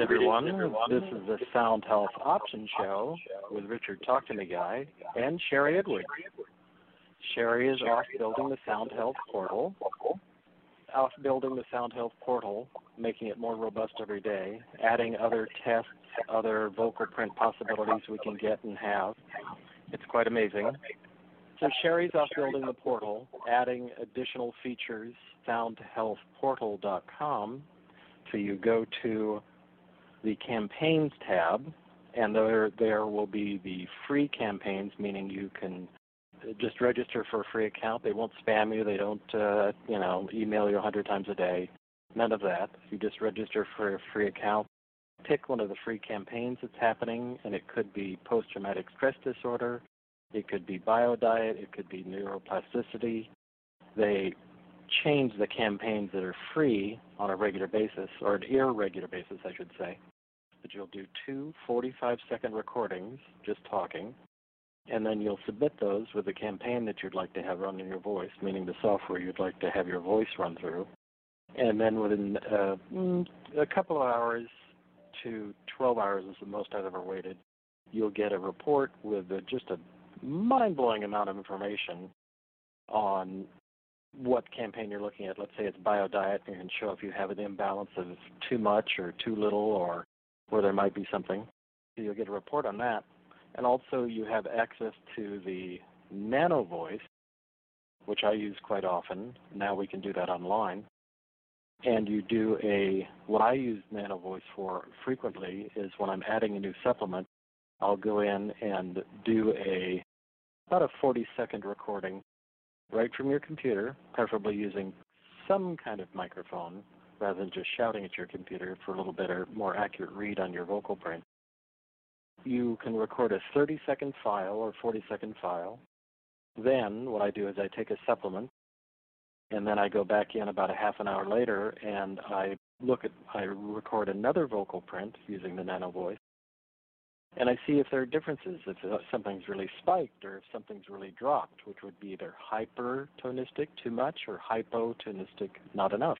Everyone. This is the Sound Health Option Show with Richard Talk to Me Guy and Sharry Edwards. Sharry is off building the Sound Health portal, off building the Sound Health portal, making it more robust every day, adding other tests, other vocal print possibilities we can get and have. It's quite amazing. So Sharry's off building the portal, adding additional features, soundhealthportal.com. So you go to the campaigns tab, and there there will be the free campaigns, meaning you can just register for a free account. They won't spam you. They don't, uh, you know, email you a hundred times a day. None of that. You just register for a free account. Pick one of the free campaigns that's happening, and it could be post-traumatic stress disorder, it could be bio diet. it could be neuroplasticity. They change the campaigns that are free on a regular basis, or an irregular basis, I should say. But you'll do two 45 second recordings, just talking, and then you'll submit those with the campaign that you'd like to have run in your voice, meaning the software you'd like to have your voice run through. And then within uh, a couple of hours to 12 hours is the most I've ever waited, you'll get a report with uh, just a mind blowing amount of information on what campaign you're looking at. Let's say it's biodiet, and you can show if you have an imbalance of too much or too little, or where there might be something. So you'll get a report on that. And also, you have access to the Nano Voice, which I use quite often. Now we can do that online. And you do a, what I use Nano Voice for frequently is when I'm adding a new supplement, I'll go in and do a about a 40 second recording right from your computer, preferably using some kind of microphone rather than just shouting at your computer for a little better, more accurate read on your vocal print. You can record a 30 second file or 40 second file. Then what I do is I take a supplement and then I go back in about a half an hour later and I look at I record another vocal print using the nano voice and I see if there are differences, if something's really spiked or if something's really dropped, which would be either hypertonistic, too much, or hypotonistic, not enough.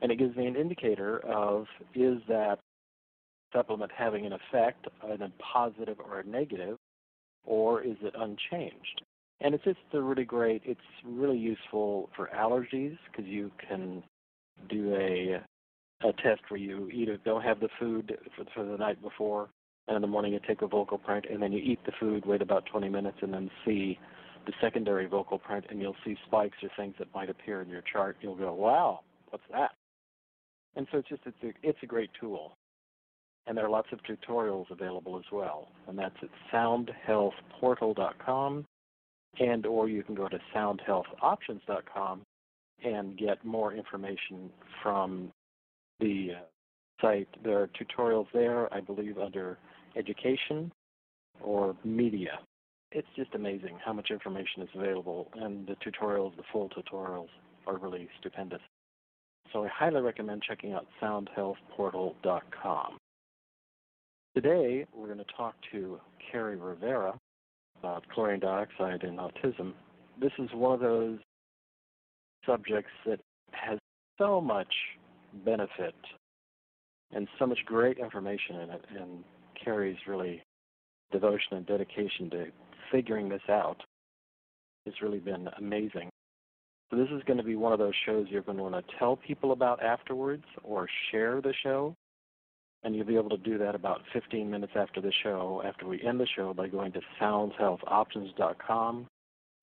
And it gives me an indicator of is that supplement having an effect, a positive or a negative, or is it unchanged? And it's just a really great, it's really useful for allergies because you can do a a test where you either don't have the food for, for the night before and in the morning you take a vocal print, and then you eat the food, wait about 20 minutes, and then see the secondary vocal print, and you'll see spikes or things that might appear in your chart. You'll go, "Wow, what's that?" And so it's just it's a it's a great tool, and there are lots of tutorials available as well, and that's at soundhealthportal.com, and or you can go to soundhealthoptions.com and get more information from the uh, site. There are tutorials there, I believe, under education or media. It's just amazing how much information is available, and the tutorials, the full tutorials, are really stupendous. So I highly recommend checking out soundhealthportal.com. Today, we're going to talk to Kerri Rivera about chlorine dioxide and autism. This is one of those subjects that has so much benefit and so much great information in it. And Kerri's really devotion and dedication to figuring this out has really been amazing. So this is going to be one of those shows you're going to want to tell people about afterwards or share the show. And you'll be able to do that about 15 minutes after the show, after we end the show, by going to soundhealthoptions.com,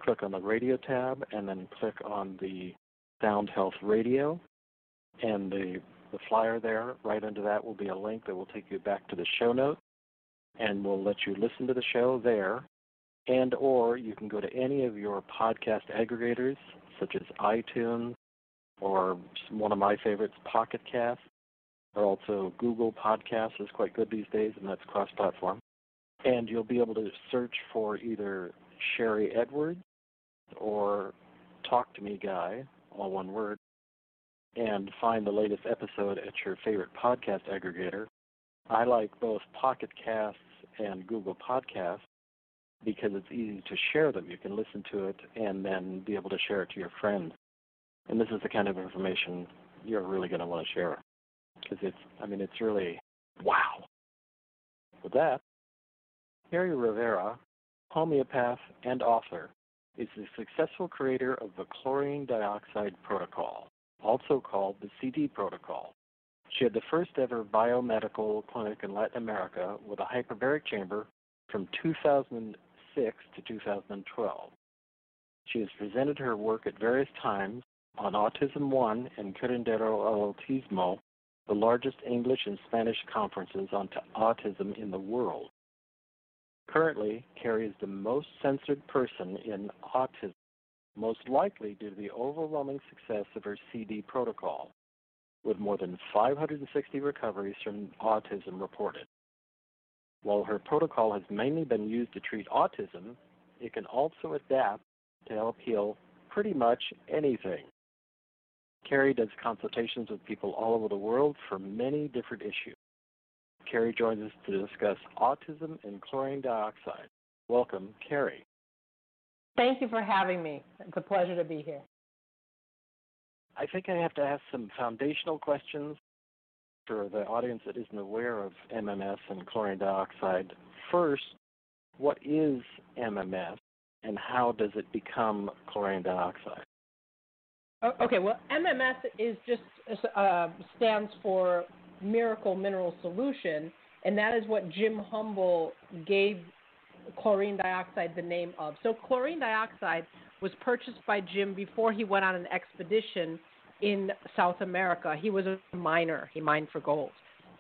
click on the radio tab, and then click on the Sound Health Radio. And the the flyer there. Right under that will be a link that will take you back to the show notes, and we'll let you listen to the show there. And or you can go to any of your podcast aggregators, such as iTunes or one of my favorites, Pocket Cast, or also Google Podcasts is quite good these days, and that's cross-platform. And you'll be able to search for either Sharry Edwards or Talk to Me Guy, all one word, and find the latest episode at your favorite podcast aggregator. I like both Pocket Casts and Google Podcasts because it's easy to share them. You can listen to it and then be able to share it to your friends. And this is the kind of information you're really going to want to share because it's, I mean, it's really wow. With that, Kerri Rivera, homeopath and author, is the successful creator of the chlorine dioxide protocol, also called the CD protocol. She had the first ever biomedical clinic in Latin America with a hyperbaric chamber from 2006 to 2012. She has presented her work at various times on Autism One and Curandero Autismo, the largest English and Spanish conferences on autism in the world. Currently, Kerri is the most censored person in autism, most likely due to the overwhelming success of her CD protocol, with more than 560 recoveries from autism reported. While her protocol has mainly been used to treat autism, it can also adapt to help heal pretty much anything. Kerri does consultations with people all over the world for many different issues. Kerri joins us to discuss autism and chlorine dioxide. Welcome, Kerri. Thank you for having me. It's a pleasure to be here. I think I have to ask some foundational questions for the audience that isn't aware of MMS and chlorine dioxide. First, what is MMS and how does it become chlorine dioxide? Okay, well, MMS is just uh, stands for Miracle Mineral Solution, and that is what Jim Humble gave chlorine dioxide the name of. So, chlorine dioxide was purchased by Jim before he went on an expedition in South America. He was a miner, he mined for gold.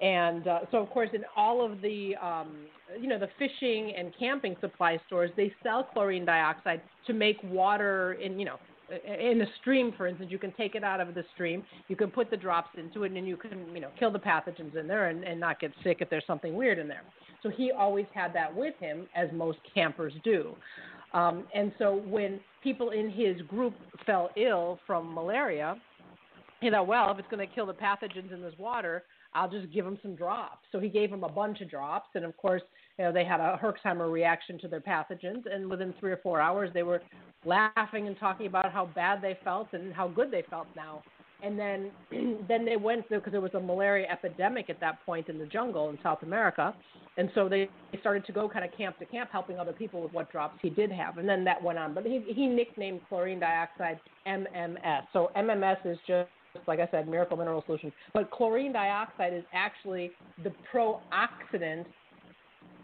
And uh, so, of course, in all of the, um, you know, the fishing and camping supply stores, they sell chlorine dioxide to make water in, you know, in a stream, for instance, you can take it out of the stream, you can put the drops into it, and you can, you know, kill the pathogens in there and, and not get sick if there's something weird in there. So he always had that with him, as most campers do. Um, and so when people in his group fell ill from malaria, he thought, well, if it's going to kill the pathogens in this water, I'll just give them some drops. So he gave them a bunch of drops, and of course, you know, they had a Herxheimer reaction to their pathogens, and within three or four hours, they were laughing and talking about how bad they felt and how good they felt now. And then, then they went because there was a malaria epidemic at that point in the jungle in South America, and so they started to go kind of camp to camp, helping other people with what drops he did have, and then that went on. But he he nicknamed chlorine dioxide MMS. So MMS is just like I said, miracle mineral solution. But chlorine dioxide is actually the pro-oxidant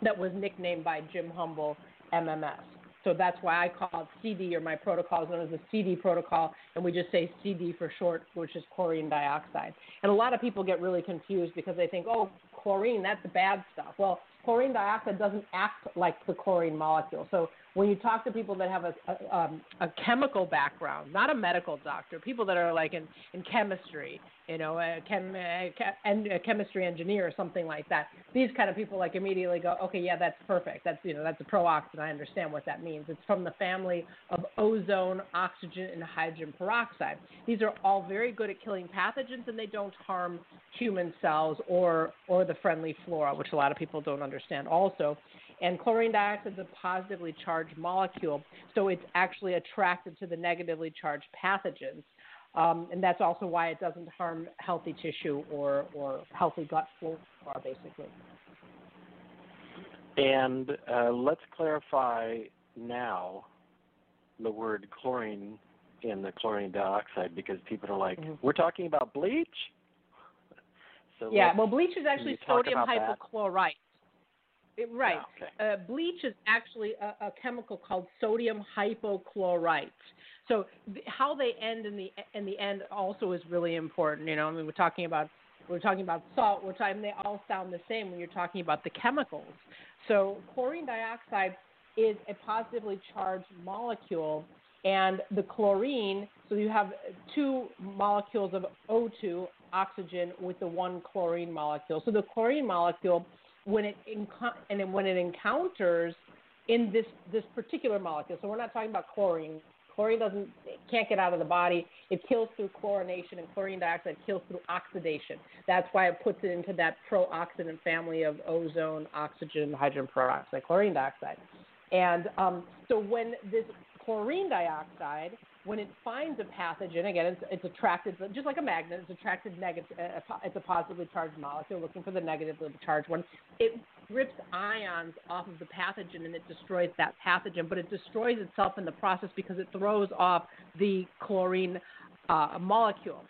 that was nicknamed by Jim Humble MMS. So that's why I call it CD, or my protocol is known as the CD protocol, and we just say CD for short, which is chlorine dioxide. And a lot of people get really confused because they think, oh, chlorine, that's bad stuff. Well, chlorine dioxide doesn't act like the chlorine molecule. So when you talk to people that have a, a, um, a chemical background, not a medical doctor, people that are like in, in chemistry, you know, a, chem, a, a chemistry engineer or something like that, these kind of people like immediately go, okay, yeah, that's perfect. That's you know, that's a pro-oxidant. I understand what that means. It's from the family of ozone, oxygen, and hydrogen peroxide. These are all very good at killing pathogens, and they don't harm human cells or or the friendly flora, which a lot of people don't understand. Also, and chlorine dioxide is a positively charged molecule, so it's actually attracted to the negatively charged pathogens. Um, and that's also why it doesn't harm healthy tissue or, or healthy gut flora, basically. And uh, let's clarify now the word chlorine in the chlorine dioxide because people are like, mm-hmm. we're talking about bleach? So yeah, well, bleach is actually sodium hypochlorite. It, right. okay. uh, bleach is actually a, a, chemical called sodium hypochlorite. So th- how they end in the in the end also is really important. You know, I mean, we're talking about we're talking about salt. We're talking they all sound the same when you're talking about the chemicals. So chlorine dioxide is a positively charged molecule, and the chlorine. So you have two molecules of O2 oxygen with the one chlorine molecule. So the chlorine molecule when it and then when it encounters in this this particular molecule. So we're not talking about chlorine. Chlorine doesn't can't get out of the body. It kills through chlorination, and chlorine dioxide kills through oxidation. That's why it puts it into that pro-oxidant family of ozone, oxygen, hydrogen peroxide, chlorine dioxide. And um, so when this chlorine dioxide, when it finds a pathogen, again, it's, it's attracted, just like a magnet, it's attracted negative, uh, it's a positively charged molecule looking for the negatively charged one. It rips ions off of the pathogen and it destroys that pathogen, but it destroys itself in the process because it throws off the chlorine uh, molecule.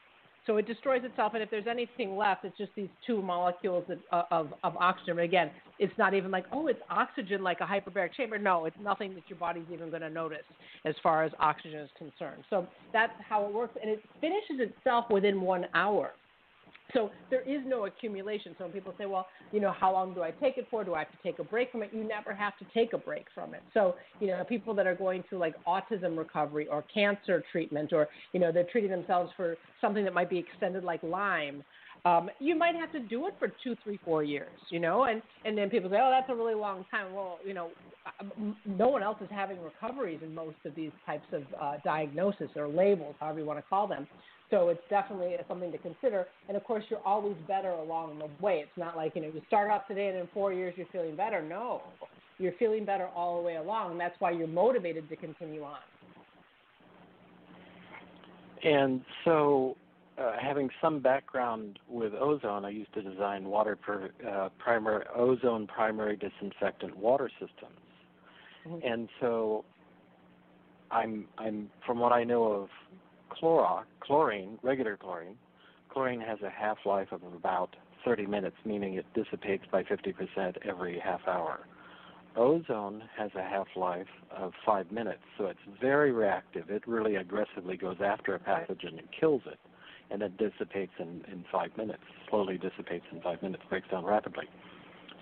So it destroys itself, and if there's anything left, it's just these two molecules of, uh, of, of oxygen. But again, it's not even like, oh, it's oxygen like a hyperbaric chamber. No, it's nothing that your body's even going to notice as far as oxygen is concerned. So that's how it works, and it finishes itself within one hour. So there is no accumulation. So when people say, well, you know, how long do I take it for? Do I have to take a break from it? You never have to take a break from it. So, you know, people that are going through like autism recovery or cancer treatment or, you know, they're treating themselves for something that might be extended like Lyme. Um, you might have to do it for two, three, four years, you know, and and then people say, oh, that's a really long time. Well, you know, no one else is having recoveries in most of these types of uh, diagnosis or labels, however you want to call them. So it's definitely something to consider. And of course, you're always better along the way. It's not like, you know, you start off today and in four years you're feeling better. No, you're feeling better all the way along. And that's why you're motivated to continue on. And so, uh, having some background with ozone, I used to design water per, uh, primary ozone primary disinfectant water systems. Mm-hmm. And so, I'm I'm from what I know of Clorox, chlorine, regular chlorine, chlorine has a half-life of about 30 minutes, meaning it dissipates by 50% every half hour. Ozone has a half-life of five minutes, so it's very reactive. It really aggressively goes after a pathogen and kills it, and it dissipates in, in five minutes, slowly dissipates in five minutes, breaks down rapidly.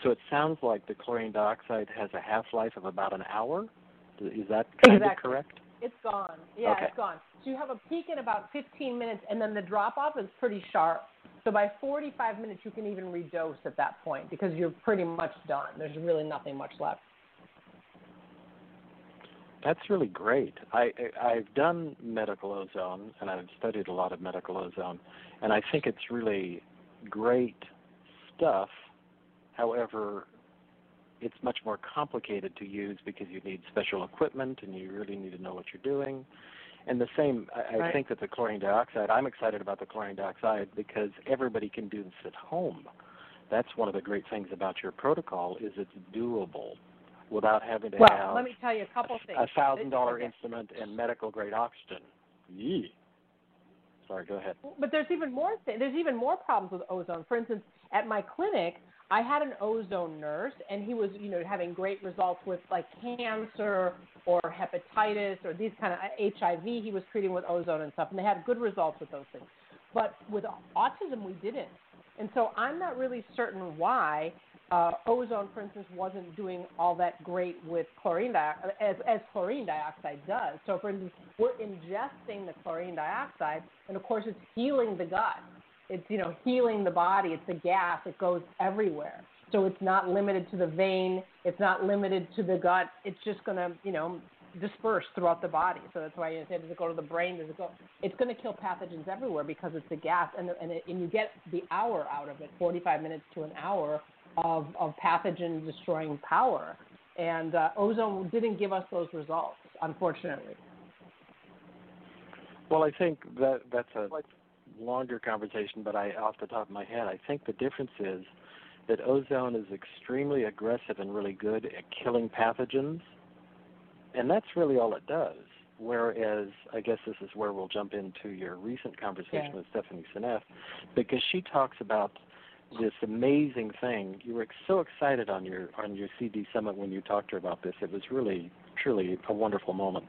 So it sounds like the chlorine dioxide has a half-life of about an hour. Is that kind exactly. of correct? It's gone. Yeah, okay. it's gone. So you have a peak in about 15 minutes, and then the drop off is pretty sharp. So by 45 minutes, you can even redose at that point because you're pretty much done. There's really nothing much left. That's really great. I, I I've done medical ozone and I've studied a lot of medical ozone, and I think it's really great stuff. However, it's much more complicated to use because you need special equipment and you really need to know what you're doing. And the same, I, right. I think that the chlorine dioxide, I'm excited about the chlorine dioxide because everybody can do this at home. That's one of the great things about your protocol is it's doable without having to well, have let me tell you a couple things. A thousand dollar instrument and medical grade oxygen. Yee. Sorry, go ahead. But there's even more. Th- there's even more problems with ozone. For instance, at my clinic, I had an ozone nurse, and he was, you know, having great results with like cancer or hepatitis or these kind of HIV. He was treating with ozone and stuff, and they had good results with those things. But with autism, we didn't. And so I'm not really certain why uh, ozone, for instance, wasn't doing all that great with chlorine as, as chlorine dioxide does. So, for instance, we're ingesting the chlorine dioxide, and of course, it's healing the gut it's you know healing the body. It's a gas. It goes everywhere. So it's not limited to the vein. It's not limited to the gut. It's just to you know disperse throughout the body. So that's why you say does it go to the brain? Does it go? It's going to kill pathogens everywhere because it's a gas, and and, it, and you get the hour out of it, 45 minutes to an hour of of pathogen destroying power. And uh, ozone didn't give us those results, unfortunately. Well, I think that that's a longer conversation, but I, off the top of my head, I think the difference is that ozone is extremely aggressive and really good at killing pathogens, and that's really all it does. Whereas, I guess this is where we'll jump into your recent conversation yeah. with Stephanie Seneff, because she talks about this amazing thing. You were so excited on your on your CD summit when you talked to her about this. It was really, truly a wonderful moment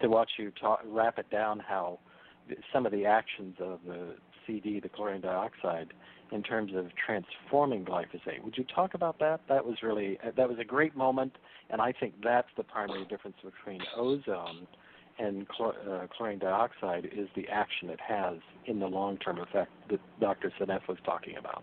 to watch you talk, wrap it down. How some of the actions of the CD, the chlorine dioxide, in terms of transforming glyphosate. Would you talk about that? That was really that was a great moment, and I think that's the primary difference between ozone and chlor, uh, chlorine dioxide is the action it has in the long-term effect that Dr. Seneff was talking about.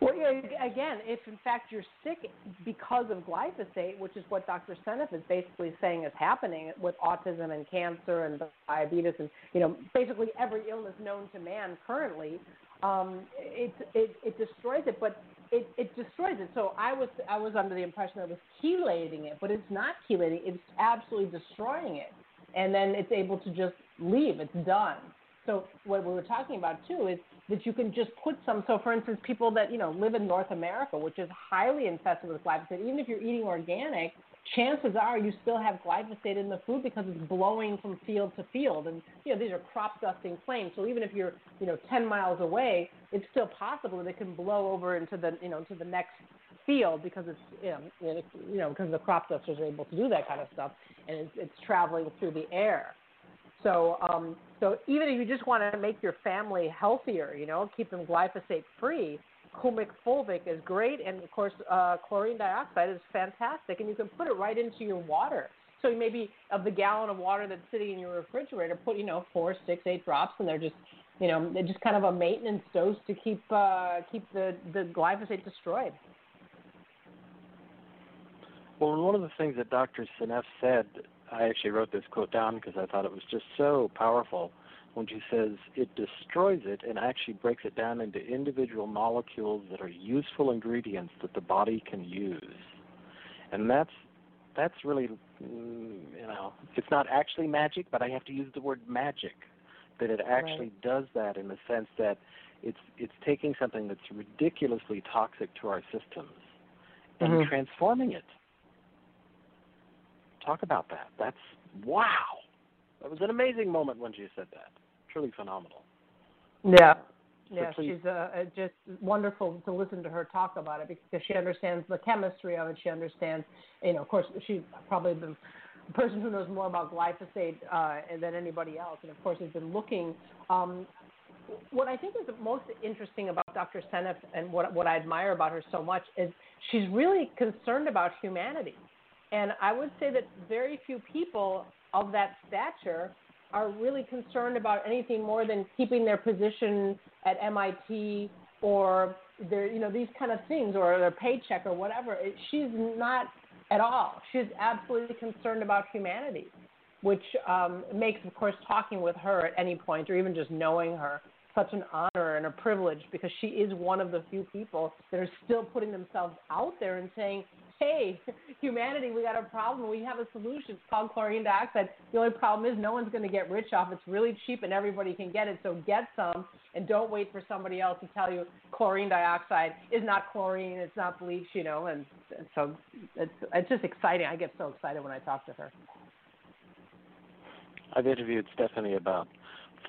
Well, again, if in fact you're sick because of glyphosate, which is what Dr. Seneff is basically saying is happening with autism and cancer and diabetes and you know basically every illness known to man currently, um, it, it it destroys it. But it, it destroys it. So I was I was under the impression that it was chelating it, but it's not chelating. It's absolutely destroying it. and then it's able to just leave. It's done. So what we were talking about too is that you can just put some. So for instance, people that you know live in North America, which is highly infested with glyphosate, even if you're eating organic, chances are you still have glyphosate in the food because it's blowing from field to field. And you know these are crop dusting planes, so even if you're you know 10 miles away, it's still possible that it can blow over into the you know to the next field because it's you know, you know because the crop dusters are able to do that kind of stuff, and it's, it's traveling through the air. So um, so even if you just want to make your family healthier, you know, keep them glyphosate free, humic fulvic is great, and of course uh, chlorine dioxide is fantastic, and you can put it right into your water. So maybe of the gallon of water that's sitting in your refrigerator, put you know four, six, eight drops, and they're just you know they're just kind of a maintenance dose to keep uh, keep the the glyphosate destroyed. Well, one of the things that Dr. Seneff said I actually wrote this quote down because I thought it was just so powerful when she says it destroys it and actually breaks it down into individual molecules that are useful ingredients that the body can use. And that's that's really mm, you know, it's not actually magic, but I have to use the word magic that it actually right. does that in the sense that it's it's taking something that's ridiculously toxic to our systems and mm-hmm. transforming it talk about that. That's wow. That was an amazing moment when she said that. Truly phenomenal. Yeah. So yeah, please. she's uh, just wonderful to listen to her talk about it because she understands the chemistry of it. She understands, you know, of course, she's probably the person who knows more about glyphosate uh, than anybody else, and of course, has been looking. Um, what I think is most interesting about Dr. Seneff and what what I admire about her so much is she's really concerned about humanity. And I would say that very few people of that stature are really concerned about anything more than keeping their position at MIT or their, you know, these kind of things or their paycheck or whatever. It, she's not at all. She's absolutely concerned about humanity, which um, makes, of course, talking with her at any point or even just knowing her such an honor and a privilege because she is one of the few people that are still putting themselves out there and saying, hey, humanity, we got a problem. We have a solution. It's called chlorine dioxide. The only problem is no one's going to get rich off. It. It's really cheap and everybody can get it. So get some and don't wait for somebody else to tell you chlorine dioxide is not chlorine. It's not bleach, you know. And, and so it's it's just exciting. I get so excited when I talk to her. I've interviewed Stephanie about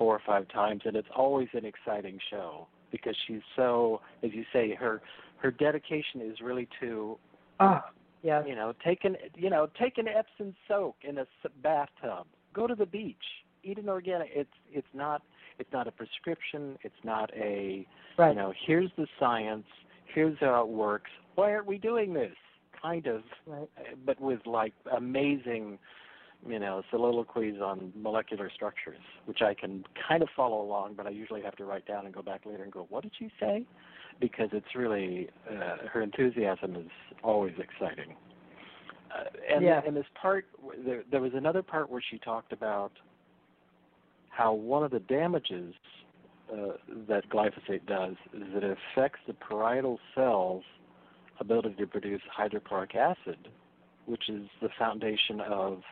four or five times, and it's always an exciting show because she's so, as you say, her her dedication is really to ah, Oh, yeah, You know, take an you know take an Epsom soak in a bathtub. Go to the beach. Eat an organic. It's it's not it's not a prescription. It's not a right. you know. Here's the science. Here's how it works. Why aren't we doing this? Kind of, right. but with like amazing, you know, soliloquies on molecular structures, which I can kind of follow along, but I usually have to write down and go back later and go, what did she say? because it's really uh, her enthusiasm is always exciting. Uh, and yeah. and this part, there, there was another part where she talked about how one of the damages uh, that glyphosate does is it affects the parietal cell's ability to produce hydrochloric acid, which is the foundation of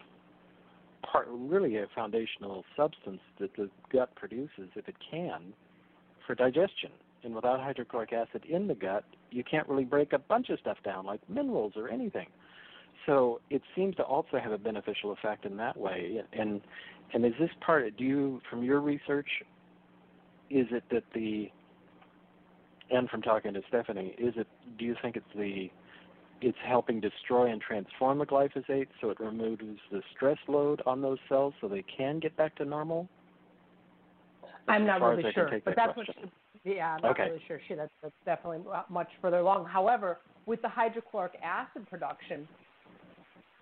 part, really a foundational substance that the gut produces if it can for digestion. And without hydrochloric acid in the gut, you can't really break a bunch of stuff down, like minerals or anything. So it seems to also have a beneficial effect in that way. And and is this part? Do you, from your research, is it that the and from talking to Stephanie, is it? Do you think it's the it's helping destroy and transform the glyphosate so it removes the stress load on those cells so they can get back to normal? I'm not really sure, but that that's question. what yeah, I'm not okay. really sure. She, that's, that's definitely much further along. However, with the hydrochloric acid production,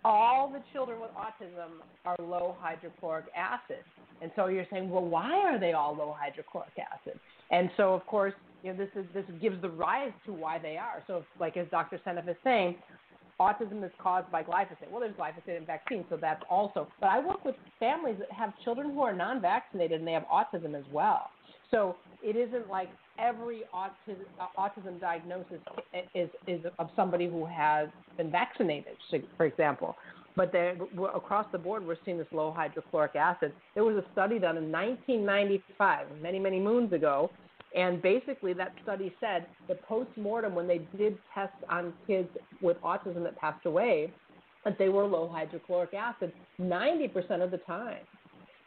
all the children with autism are low hydrochloric acid. And so you're saying, well, why are they all low hydrochloric acid? And so, of course, you know, this is this gives the rise to why they are. So, like as Dr. Seneff is saying, autism is caused by glyphosate. Well, there's glyphosate in vaccines, so that's also. But I work with families that have children who are non-vaccinated and they have autism as well. So it isn't like every autism, autism diagnosis is, is of somebody who has been vaccinated, for example. but they, across the board, we're seeing this low hydrochloric acid. There was a study done in 1995, many, many moons ago, and basically that study said that post-mortem, when they did tests on kids with autism that passed away, that they were low hydrochloric acid 90% of the time.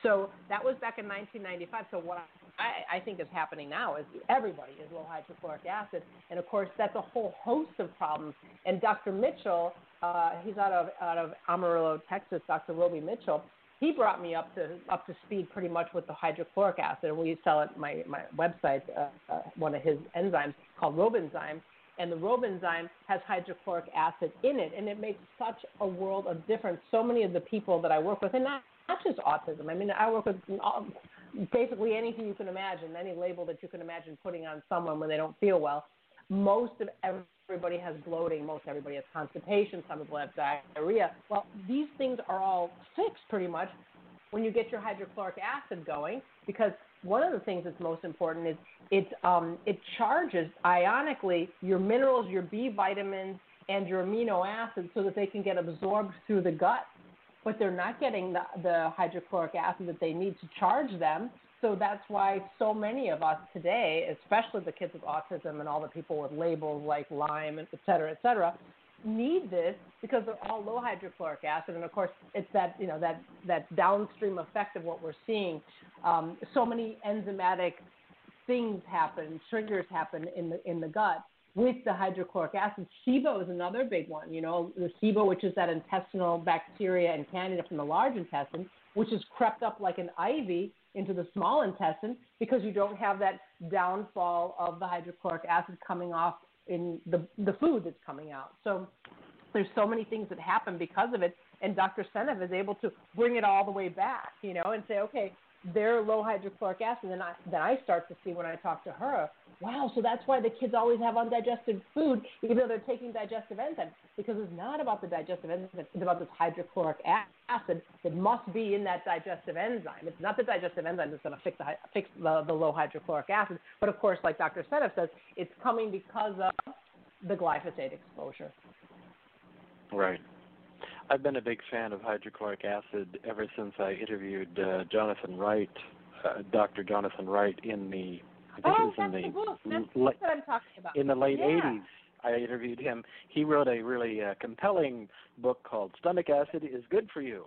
So that was back in 1995. So what I, I think is happening now is everybody is low hydrochloric acid, and of course that's a whole host of problems. And Dr. Mitchell, uh, he's out of out of Amarillo, Texas. Dr. Roby Mitchell, he brought me up to up to speed pretty much with the hydrochloric acid. And we sell it my my website, uh, uh, one of his enzymes called Robenzyme. And the Robenzyme has hydrochloric acid in it, and it makes such a world of difference. So many of the people that I work with, and not not just autism. I mean, I work with all, basically anything you can imagine, any label that you can imagine putting on someone when they don't feel well. Most of everybody has bloating. Most everybody has constipation. Some people have diarrhea. Well, these things are all fixed pretty much when you get your hydrochloric acid going because one of the things that's most important is it um, it charges ionically your minerals, your B vitamins, and your amino acids so that they can get absorbed through the gut but they're not getting the, the hydrochloric acid that they need to charge them. So that's why so many of us today, especially the kids with autism and all the people with labels like Lyme, et cetera, et cetera, need this because they're all low hydrochloric acid, and of course, it's that you know that that downstream effect of what we're seeing. Um, so many enzymatic things happen, triggers happen in the in the gut with the hydrochloric acid. SIBO is another big one. You know, the SIBO, which is that intestinal bacteria and candida from the large intestine, which has crept up like an ivy into the small intestine because you don't have that downfall of the hydrochloric acid coming off in the the food that's coming out. So there's so many things that happen because of it, and Dr. Seneff is able to bring it all the way back, you know, and say, okay, they're low hydrochloric acid, and then I, then I start to see when I talk to her, wow, so that's why the kids always have undigested food, even though they're taking digestive enzymes, because it's not about the digestive enzyme, it's about this hydrochloric acid that must be in that digestive enzyme. It's not the digestive enzyme that's going to fix, the, fix the, the low hydrochloric acid, but of course, like Dr. Seneff says, it's coming because of the glyphosate exposure. Right. I've been a big fan of hydrochloric acid ever since I interviewed uh, Jonathan Wright, uh, Dr. Jonathan Wright, in the I think oh, it was that's in the, the book. That's l- what I'm talking about. in the late yeah. 80s. I interviewed him. He wrote a really uh, compelling book called Stomach Acid is Good for You,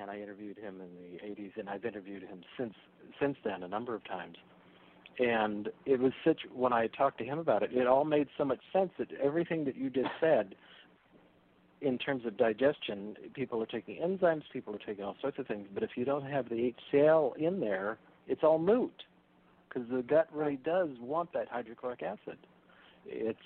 and I interviewed him in the 80s, and I've interviewed him since since then a number of times. And it was such when I talked to him about it, it all made so much sense that everything that you just said in terms of digestion, people are taking enzymes, people are taking all sorts of things, but if you don't have the HCl in there, it's all moot because the gut really does want that hydrochloric acid. It's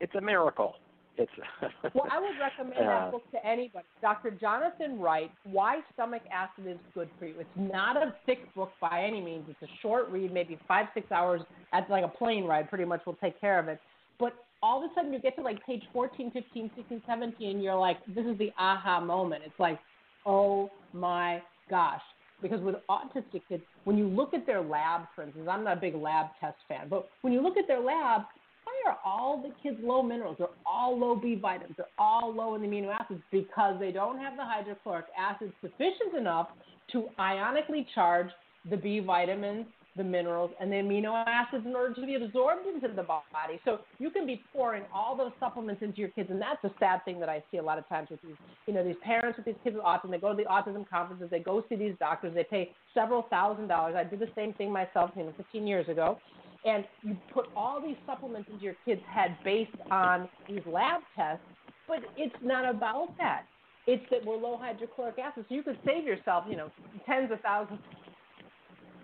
it's a miracle. It's well, I would recommend uh, that book to anybody. Dr. Jonathan Wright, Why Stomach Acid is Good for You. It's not a thick book by any means. It's a short read, maybe five, six hours. That's like a plane ride, pretty much will take care of it. But all of a sudden you get to like page 14, 15, 16, 17, and you're like, this is the aha moment. It's like, oh my gosh. Because with autistic kids, when you look at their lab, for instance, I'm not a big lab test fan, but when you look at their lab, why are all the kids low minerals? They're all low B vitamins. They're all low in the amino acids because they don't have the hydrochloric acid sufficient enough to ionically charge the B vitamins the minerals and the amino acids in order to be absorbed into the body. So you can be pouring all those supplements into your kids, and that's a sad thing that I see a lot of times with these, you know, these parents with these kids with autism. They go to the autism conferences, they go see these doctors, they pay several thousand dollars. I did the same thing myself, you know, 15 years ago. And you put all these supplements into your kid's head based on these lab tests, but it's not about that. It's that we're low hydrochloric acid, so you could save yourself, you know, tens of thousands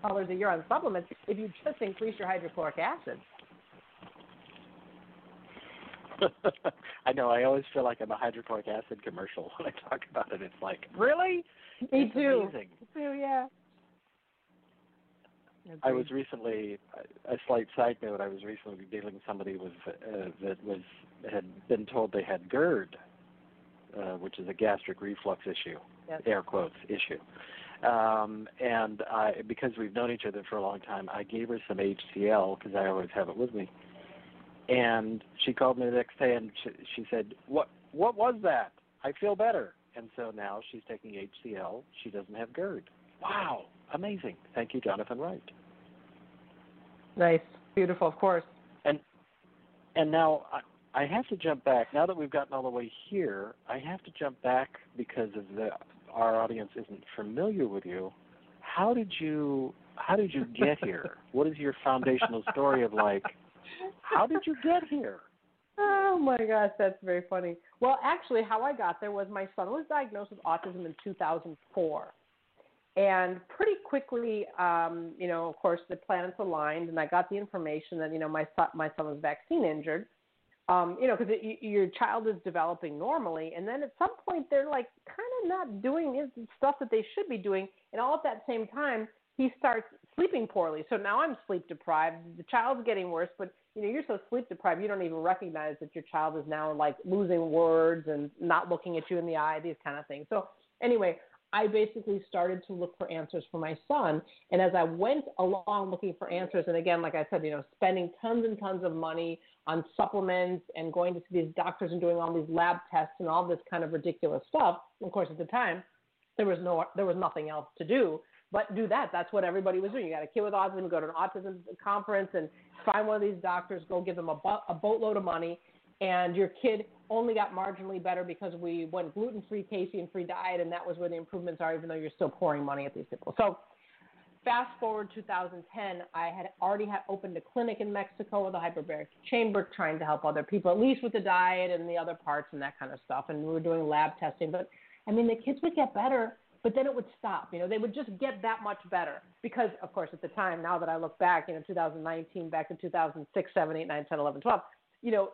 dollars a year on supplements if you just increase your hydrochloric acid. I know. I always feel like I'm a hydrochloric acid commercial when I talk about it. It's like, really? Me it's too. Amazing. Me too. Yeah. I was recently a slight side note. I was recently dealing with somebody with uh, that was had been told they had GERD, uh, which is a gastric reflux issue, Yes. air quotes issue. Um, and I, because we've known each other for a long time, I gave her some HCl because I always have it with me. And she called me the next day and she, she said, "What what was that? I feel better." and so now she's taking HCl. She doesn't have GERD. Wow, amazing! Thank you, Jonathan Wright. Nice, beautiful, of course. And and now I, I have to jump back. Now that we've gotten all the way here, I have to jump back because of the our audience isn't familiar with you. How did you how did you get here? what is your foundational story of like how did you get here? Oh my gosh, that's very funny. Well, actually, how I got there was my son was diagnosed with autism in 2004. And pretty quickly, um, you know, of course, the planets aligned, and I got the information that you know my son, my son was vaccine injured. Um, you know, because your child is developing normally, and then at some point they're like kind of not doing the stuff that they should be doing, and all at that same time he starts sleeping poorly. So now I'm sleep deprived. The child's getting worse, but you know, you're so sleep deprived you don't even recognize that your child is now like losing words and not looking at you in the eye, these kind of things. So anyway, I basically started to look for answers for my son. And as I went along looking for answers, and again, like I said, you know, spending tons and tons of money on supplements and going to see these doctors and doing all these lab tests and all this kind of ridiculous stuff. Of course, at the time, there was no, there was nothing else to do but do that. That's what everybody was doing. You got a kid with autism, go to an autism conference and find one of these doctors, go give them a, bo- a boatload of money, and your kid only got marginally better because we went gluten free, casein free diet, and that was where the improvements are, even though you're still pouring money at these people. So, fast forward 2010, I had already had opened a clinic in Mexico with a hyperbaric chamber, trying to help other people, at least with the diet and the other parts and that kind of stuff. And we were doing lab testing, but I mean, the kids would get better but then it would stop. You know, they would just get that much better because, of course, at the time, now that I look back, you know, 2019, back in 2006, 7, 8, 9, 10, 11, 12, you know,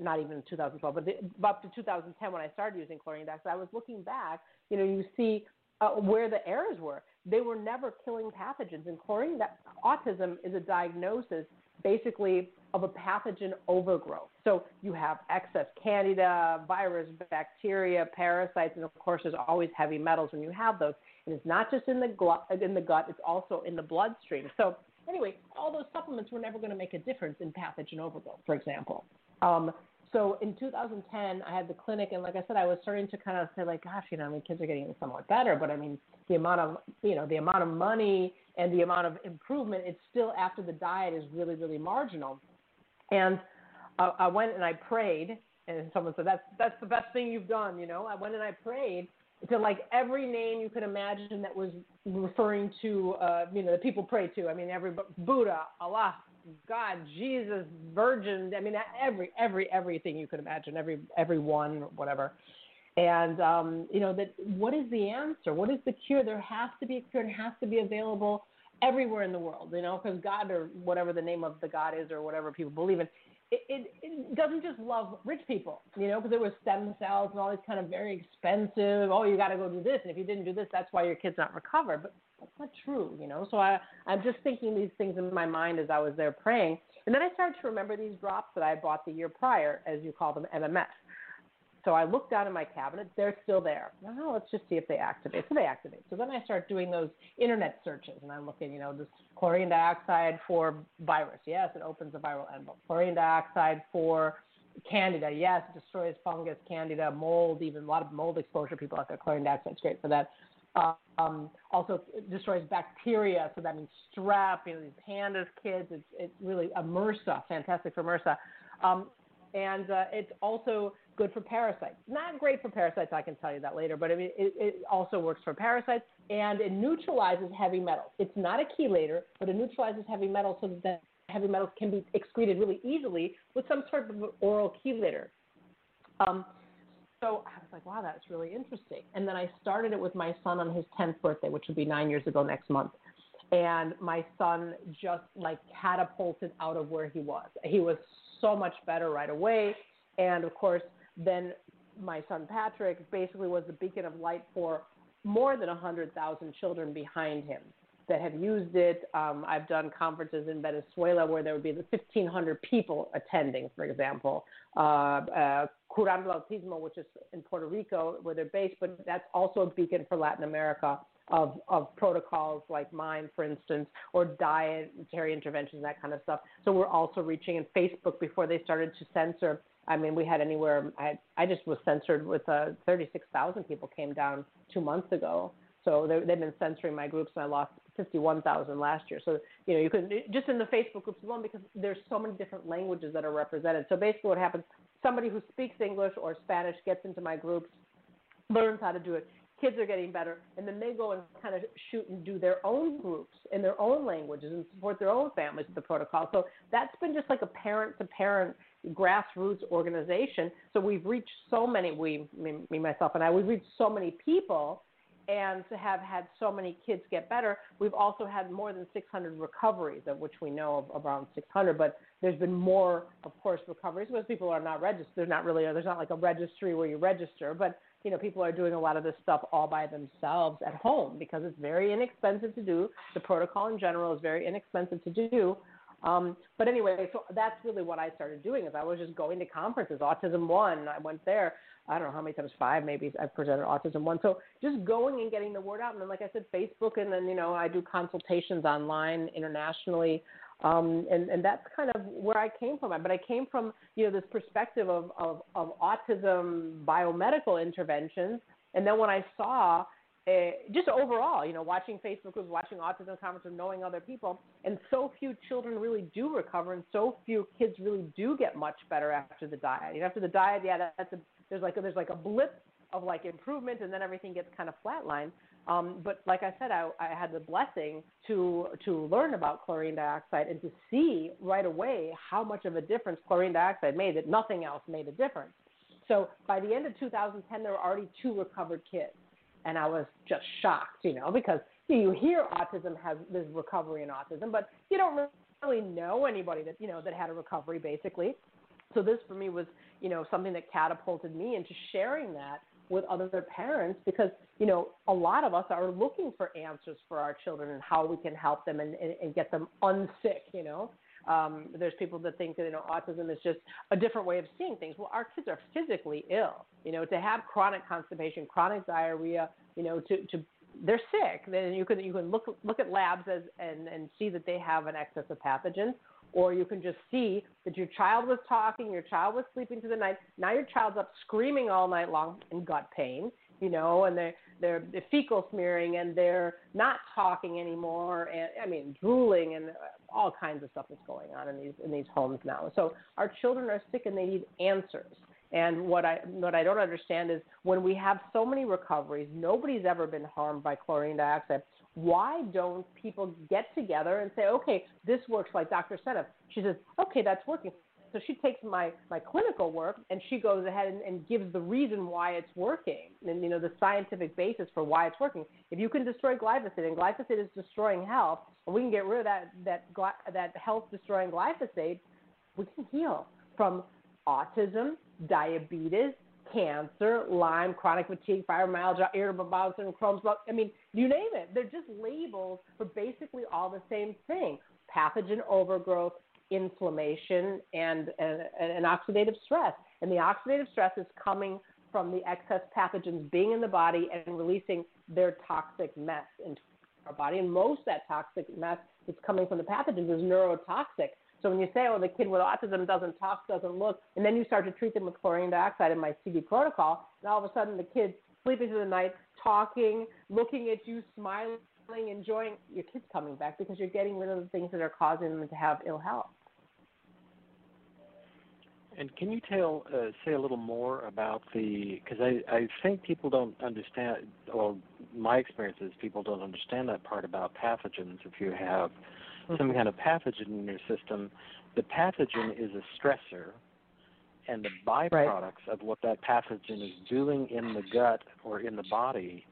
not even 2012, but the, up to 2010 when I started using chlorine dioxide, I was looking back, you know, you see uh, where the errors were. They were never killing pathogens. And chlorine, that autism is a diagnosis basically of a pathogen overgrowth. So you have excess candida, virus, bacteria, parasites, and of course there's always heavy metals when you have those. And it's not just in the in the gut, it's also in the bloodstream. So anyway, all those supplements were never going to make a difference in pathogen overgrowth, for example. Um, so in 2010, I had the clinic, and like I said, I was starting to kind of say, like, gosh, you know, I mean, kids are getting somewhat better, but I mean, the amount of, you know, the amount of money and the amount of improvement, it's still after the diet is really, really marginal. And I, I went and I prayed, and someone said, that's that's the best thing you've done, you know. I went and I prayed to like every name you could imagine that was referring to, uh, you know, the people pray to. I mean, every Buddha, Allah, God, Jesus, Virgin. I mean, every every everything you could imagine, every every one, whatever. And um, you know that what is the answer? What is the cure? There has to be a cure. It has to be available everywhere in the world. You know, because God or whatever the name of the God is or whatever people believe in, it, it, it doesn't just love rich people. You know, because there was stem cells and all these kind of very expensive. Oh, you got to go do this, and if you didn't do this, that's why your kid's not recovered. But that's not true, you know. So I, I'm just thinking these things in my mind as I was there praying, and then I started to remember these drops that I bought the year prior, as you call them, MMS. So I looked down in my cabinet; they're still there. Well, let's just see if they activate. So they activate. So then I start doing those internet searches, and I'm looking, you know, this chlorine dioxide for virus. Yes, it opens a viral envelope. Chlorine dioxide for candida. Yes, it destroys fungus, candida, mold, even a lot of mold exposure people out there. Chlorine dioxide is great for that. Um, also destroys bacteria, so that means strep. You know, these PANDAS kids. It's, it's really MRSA, fantastic for MRSA. Um, and uh, it's also good for parasites. Not great for parasites, I can tell you that later, but I mean, it, it also works for parasites and it neutralizes heavy metals. It's not a chelator, but it neutralizes heavy metals so that heavy metals can be excreted really easily with some sort of oral chelator. Um, so I was like, wow, that's really interesting. And then I started it with my son on his 10th birthday, which would be nine years ago next month. And my son just like catapulted out of where he was. He was so much better right away. And of course, then my son Patrick basically was the beacon of light for more than 100,000 children behind him that have used it. Um, I've done conferences in Venezuela where there would be the 1,500 people attending, for example. Uh, uh, Curando Autismo, which is in Puerto Rico, where they're based, but that's also a beacon for Latin America. of of protocols like mine, for instance, or dietary interventions, that kind of stuff. So we're also reaching in Facebook before they started to censor. I mean, we had anywhere. I I just was censored with uh, 36,000 people came down two months ago. So they've been censoring my groups, and I lost 51,000 last year. So you know, you can just in the Facebook groups alone because there's so many different languages that are represented. So basically, what happens? Somebody who speaks English or Spanish gets into my groups, learns how to do it kids are getting better, and then they go and kind of shoot and do their own groups in their own languages and support their own families with the protocol. So that's been just like a parent to parent grassroots organization. So we've reached so many, we, me, me, myself, and I, we've reached so many people. And have had so many kids get better, we've also had more than 600 recoveries, of which we know of around 600. But there's been more, of course, recoveries because people are not registered. There's not really, there's not like a registry where you register, but you know, people are doing a lot of this stuff all by themselves at home because it's very inexpensive to do. The protocol in general is very inexpensive to do. Um, but anyway, so that's really what I started doing is I was just going to conferences. Autism One, I went there. I don't know how many times, five maybe. I've presented Autism One. So just going and getting the word out, and then like I said, Facebook, and then you know I do consultations online internationally. Um, and, and that's kind of where I came from. But I came from, you know, this perspective of, of, of autism biomedical interventions. And then when I saw uh, just overall, you know, watching Facebook groups, watching autism conferences, knowing other people, and so few children really do recover, and so few kids really do get much better after the diet. You know, after the diet, yeah, that's a there's like a, there's like a blip of like improvement, and then everything gets kind of flatlined. Um, but like I said, I, I had the blessing to to learn about chlorine dioxide and to see right away how much of a difference chlorine dioxide made. That nothing else made a difference. So by the end of 2010, there were already two recovered kids, and I was just shocked, you know, because you hear autism has this recovery in autism, but you don't really know anybody that you know that had a recovery basically. So this for me was you know something that catapulted me into sharing that with other parents because you know a lot of us are looking for answers for our children and how we can help them and, and, and get them unsick you know um, there's people that think that you know autism is just a different way of seeing things. Well our kids are physically ill. You know to have chronic constipation chronic diarrhea you know to to they're sick. Then you can you can look look at labs as and and see that they have an excess of pathogens or you can just see that your child was talking, your child was sleeping through the night. Now your child's up screaming all night long in gut pain, you know, and they're they're, fecal smearing and they're not talking anymore, and I mean drooling and all kinds of stuff that's going on in these in these homes now. So our children are sick and they need answers. And what I what I don't understand is when we have so many recoveries, nobody's ever been harmed by chlorine dioxide why don't people get together and say, okay, this works like Dr. Seneff. She says, okay, that's working. So she takes my, my clinical work and she goes ahead and, and gives the reason why it's working and, you know, the scientific basis for why it's working. If you can destroy glyphosate and glyphosate is destroying health and we can get rid of that, that, that health destroying glyphosate, we can heal from autism, diabetes, cancer, Lyme, chronic fatigue, fibromyalgia, irritable bowel syndrome, Crohn's. I mean, you name it. They're just labels for basically all the same thing: pathogen overgrowth, inflammation, and, and, oxidative stress. And the oxidative stress is coming from the excess pathogens being in the body and releasing their toxic mess into our body. And most that toxic mess that's coming from the pathogens is neurotoxic. So when you say, oh, the kid with autism doesn't talk, doesn't look, and then you start to treat them with chlorine dioxide in my CD protocol, and all of a sudden the kid's sleeping through the night, talking, looking at you, smiling, enjoying, your kid's coming back because you're getting rid of the things that are causing them to have ill health. And can you tell, uh, say a little more about the? Because I, I think people don't understand. Well, my experience is people don't understand that part about pathogens. If you have some kind of pathogen in your system, the pathogen is a stressor, and the byproducts right. of what that pathogen is doing in the gut or in the body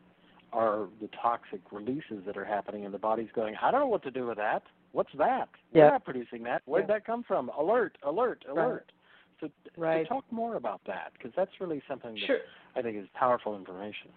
are the toxic releases that are happening, and the body's going, I don't know what to do with that. What's that? Yeah. We're not producing that. Where'd that come from? Alert, alert, alert. Right. So, right. so talk more about that because that's really something that sure. I think is powerful information.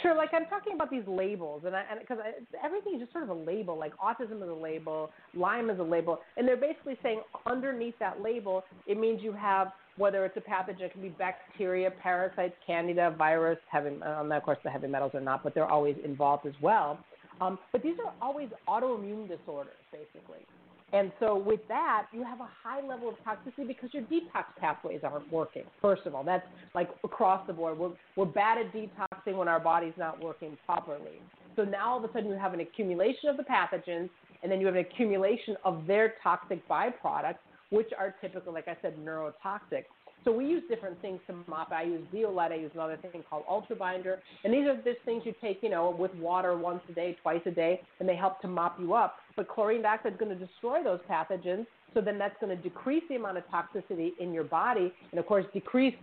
Sure, like I'm talking about these labels, and because everything is just sort of a label. Like autism is a label, Lyme is a label, and they're basically saying underneath that label, it means you have whether it's a pathogen, it can be bacteria, parasites, candida, virus. Heavy, um, of course, the heavy metals are not, but they're always involved as well. Um, but these are always autoimmune disorders, basically. And so with that, you have a high level of toxicity because your detox pathways aren't working. First of all, that's like across the board. We're, we're bad at detoxing when our body's not working properly. So now all of a sudden you have an accumulation of the pathogens, and then you have an accumulation of their toxic byproducts, which are typically, like I said, neurotoxic. So we use different things to mop. I use zeolite. I use another thing called ultrabinder. And these are just things you take, you know, with water once a day, twice a day, and they help to mop you up. But chlorine dioxide is going to destroy those pathogens. So then that's going to decrease the amount of toxicity in your body, and of course decrease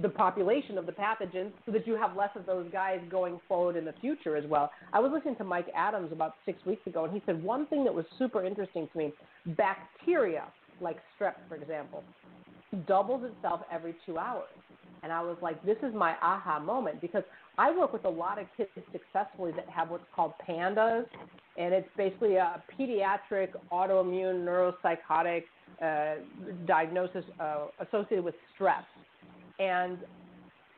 the population of the pathogens so that you have less of those guys going forward in the future as well. I was listening to Mike Adams about six weeks ago, and he said one thing that was super interesting to me bacteria, like strep, for example, doubles itself every two hours. And I was like, this is my aha moment because I work with a lot of kids successfully that have what's called PANDAS, and it's basically a pediatric autoimmune neuropsychotic uh, diagnosis uh, associated with stress. And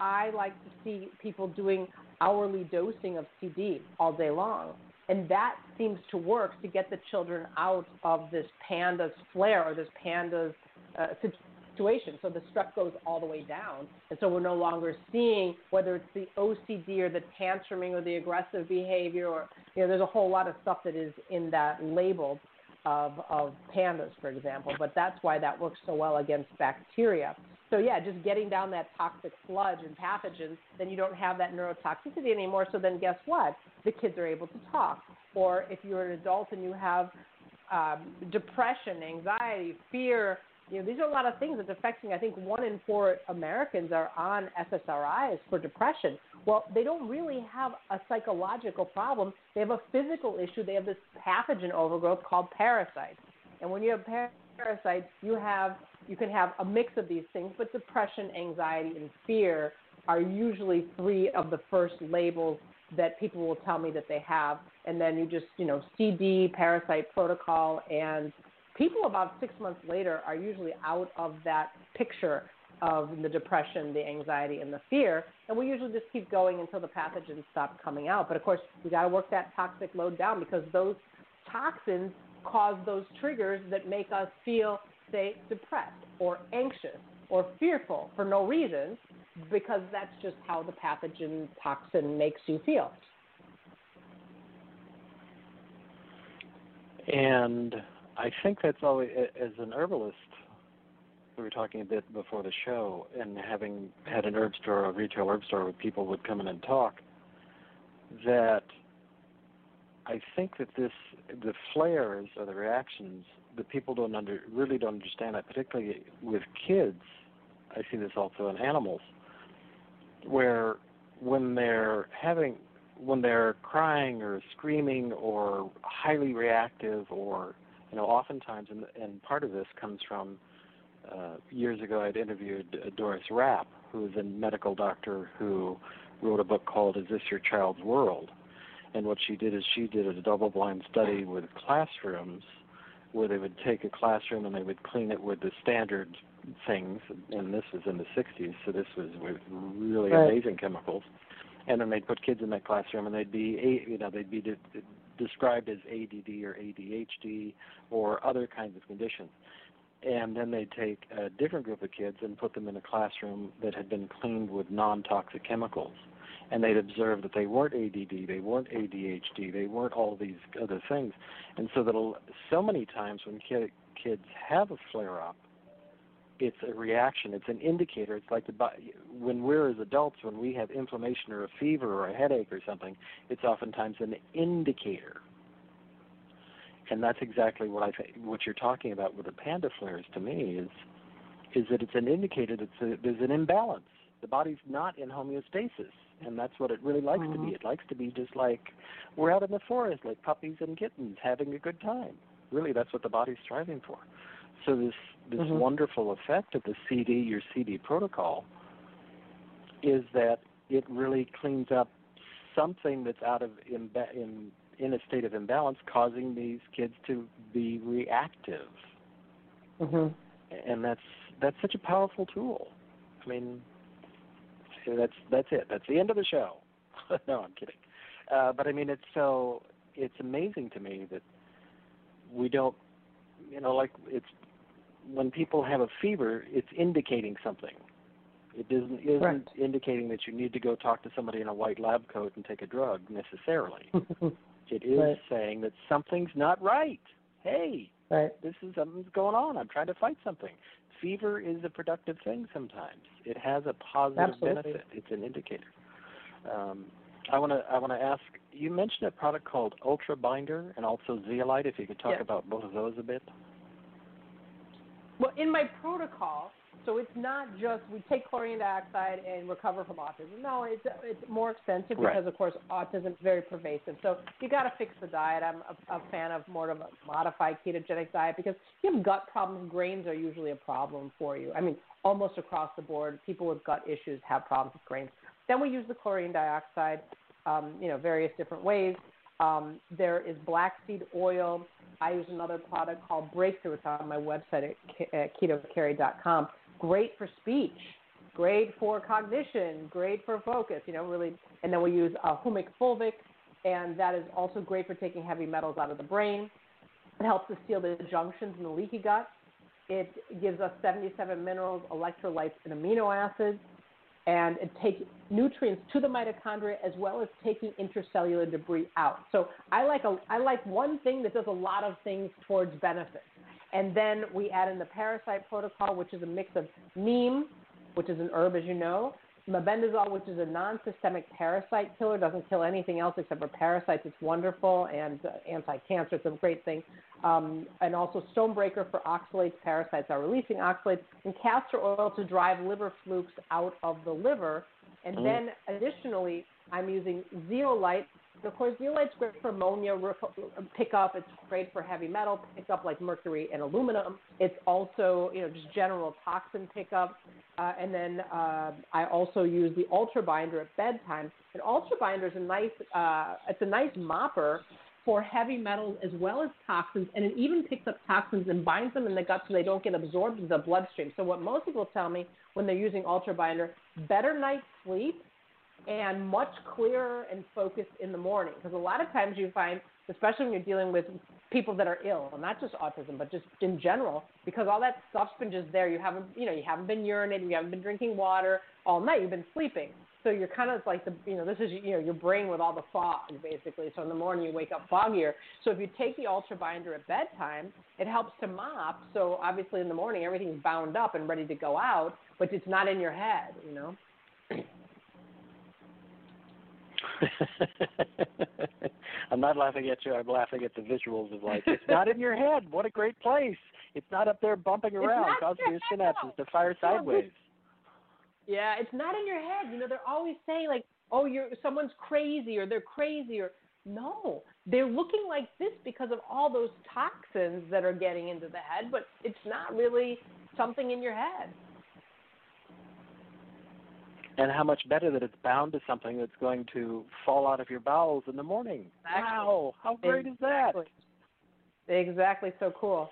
I like to see people doing hourly dosing of CD all day long. And that seems to work to get the children out of this PANDAS flare or this PANDAS uh, situation. So the strep goes all the way down. And so we're no longer seeing whether it's the OCD or the tantruming or the aggressive behavior or, you know, there's a whole lot of stuff that is in that label of, of pandas, for example. But that's why that works so well against bacteria. So yeah, just getting down that toxic sludge and pathogens, then you don't have that neurotoxicity anymore. So then guess what? The kids are able to talk. Or if you're an adult and you have um, depression, anxiety, fear, you know, these are a lot of things that's affecting. I think one in four Americans are on SSRIs for depression. Well, they don't really have a psychological problem. They have a physical issue. They have this pathogen overgrowth called parasites. And when you have parasites, you have you can have a mix of these things, but depression, anxiety, and fear are usually three of the first labels that people will tell me that they have. And then you just, you know, CD, parasite protocol, and people about six months later are usually out of that picture of the depression, the anxiety, and the fear. And we usually just keep going until the pathogens stop coming out. But of course, we got to work that toxic load down because those toxins cause those triggers that make us feel, say, depressed or anxious or fearful for no reason because that's just how the pathogen toxin makes you feel. And I think that's always as an herbalist. We were talking a bit before the show, and having had an herb store, a retail herb store, where people would come in and talk. That I think that this, the flares or the reactions, that people don't under really don't understand that, particularly with kids. I see this also in animals, where when they're having when they're crying or screaming or highly reactive or you know, oftentimes, and, and part of this comes from uh, years ago, I'd interviewed uh, Doris Rapp, who is a medical doctor who wrote a book called "Is This Your Child's World?" And what she did is she did a double-blind study with classrooms, where they would take a classroom and they would clean it with the standard things, and this was in the 60s, so this was with really right. amazing chemicals. And then they'd put kids in that classroom, and they'd be, you know, they'd be described as ADD or ADHD or other kinds of conditions. And then they'd take a different group of kids and put them in a classroom that had been cleaned with non toxic chemicals. And they'd observe that they weren't ADD, they weren't ADHD, they weren't all these other things. And so that so many times when kids have a flare up, it's a reaction. It's an indicator. It's like the when we're as adults, when we have inflammation or a fever or a headache or something, it's oftentimes an indicator. And that's exactly what I think. What you're talking about with the panda flares to me is is that it's an indicator that there's an imbalance. The body's not in homeostasis, and that's what it really likes mm-hmm. to be. Mm-hmm. It likes to be just like we're out in the forest, like puppies and kittens, having a good time. Really, that's what the body's striving for. So this this mm-hmm. wonderful effect of the CD, your CD protocol, is that it really cleans up something that's out of imba- in in a state of imbalance causing these kids to be reactive. hmm And that's that's such a powerful tool. I mean, that's that's it. That's the end of the show. no, I'm kidding. Uh, but I mean, it's so it's amazing to me that we don't, you know, like it's when people have a fever, it's indicating something. It isn't isn't Right. indicating that you need to go talk to somebody in a white lab coat and take a drug necessarily. It is Right. saying that something's not right. Hey, right. this is something's going on. I'm trying to fight something. Fever is a productive thing sometimes. It has a positive Absolutely. benefit. It's an indicator. Um, I want to I want to ask. You mentioned a product called Ultra Binder and also Zeolite. If you could talk Yes. about both of those a bit. Well, in my protocol, so it's not just we take chlorine dioxide and recover from autism. No, it's it's more extensive Right. because of course autism is very pervasive. So you got to fix the diet. I'm a, a fan of more of a modified ketogenic diet because if you have gut problems, grains are usually a problem for you. I mean, almost across the board, people with gut issues have problems with grains. Then we use the chlorine dioxide, um, you know, various different ways. Um, there is black seed oil. I use another product called Breakthrough. It's on my website at, ke- ketokerri.com. Great for speech, great for cognition, great for focus. You know, really. And then we use uh, humic fulvic, and that is also great for taking heavy metals out of the brain. It helps to seal the junctions in the leaky gut. It gives us 77 minerals, electrolytes, and amino acids and it takes nutrients to the mitochondria as well as taking intracellular debris out. So I like a I like one thing that does a lot of things towards benefit. And then we add in the parasite protocol, which is a mix of neem, which is an herb as you know, mebendazole, which is a non-systemic parasite killer, doesn't kill anything else except for parasites. It's wonderful and uh, anti-cancer. It's a great thing. Um, and also stonebreaker for oxalates. Parasites are releasing oxalates, and castor oil to drive liver flukes out of the liver. And Mm. then additionally, I'm using zeolite. Of course, zeolite's great for ammonia pickup. It's great for heavy metal pickup like mercury and aluminum. It's also, you know, just general toxin pickup. Uh, and then uh, I also use the Ultra Binder at bedtime. And Ultra Binder is a nice, uh, it's a nice mopper for heavy metals as well as toxins, and it even picks up toxins and binds them in the gut so they don't get absorbed into the bloodstream. So what most people tell me when they're using Ultra Binder, better night's sleep and much clearer and focused in the morning. Because a lot of times you find, especially when you're dealing with people that are ill, not just autism, but just in general, because all that stuff's been just there. You haven't, you know, you haven't been urinating, you haven't been drinking water all night. You've been sleeping. So you're kind of like the, you know, this is you know your brain with all the fog basically. So in the morning you wake up foggier. So if you take the Ultra Binder at bedtime, it helps to mop. So obviously in the morning everything's bound up and ready to go out, but it's not in your head, you know. I'm not laughing at you. I'm laughing at the visuals of like it's not in your head. What a great place! It's not up there bumping around, causing in your synapses to fire sideways. Yeah, it's not in your head. You know, they're always saying like, "Oh, you're someone's crazy," or "They're crazy," or no, they're looking like this because of all those toxins that are getting into the head. But it's not really something in your head. And how much better that it's bound to something that's going to fall out of your bowels in the morning. Exactly. Wow, how great is that? Exactly. Exactly. So cool.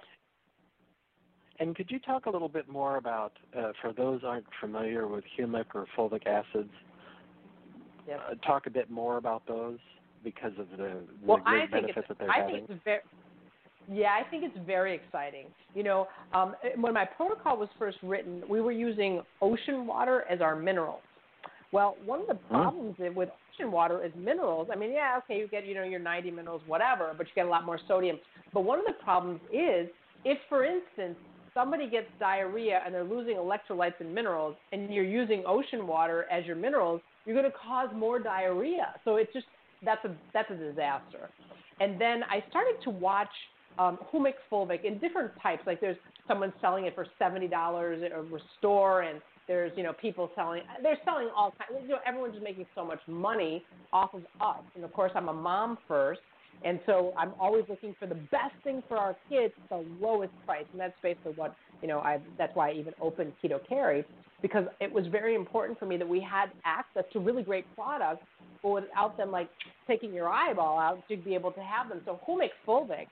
And could you talk a little bit more about, uh, for those aren't familiar with humic or fulvic acids, Yep. uh, talk a bit more about those because of the, the Well, great I think benefits it's, that they're I having. think it's very, yeah, I think it's very exciting. You know, um, when my protocol was first written, we were using ocean water as our mineral. Well, one of the problems with ocean water is minerals. I mean, yeah, okay, you get you know your 90 minerals, whatever, but you get a lot more sodium. But one of the problems is if, for instance, somebody gets diarrhea and they're losing electrolytes and minerals, and you're using ocean water as your minerals, you're going to cause more diarrhea. So it's just that's a that's a disaster. And then I started to watch um, humic fulvic in different types. Like there's someone selling it for seventy dollars at a Restore, and there's you know people selling. They're selling all kinds. You know, everyone's just making so much money off of us. And of course, I'm a mom first, and so I'm always looking for the best thing for our kids, the lowest price. And that's basically what you know. I that's why I even opened Keto Kerri because it was very important for me that we had access to really great products but without them like taking your eyeball out to be able to have them. So humic fulvic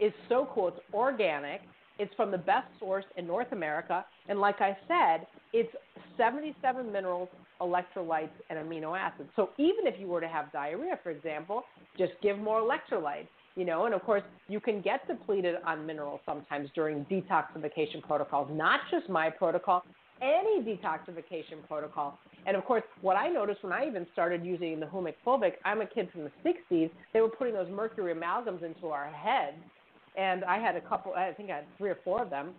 is so cool. It's organic. It's from the best source in North America, and like I said, it's 77 minerals, electrolytes, and amino acids. So even if you were to have diarrhea, for example, just give more electrolytes you know, and of course you can get depleted on minerals sometimes during detoxification protocols, not just my protocol, any detoxification protocol. And of course, what I noticed when I even started using the humic I'm a kid from the 60s, they were putting those mercury amalgams into our heads. And I had a couple, I think I had three or four of them.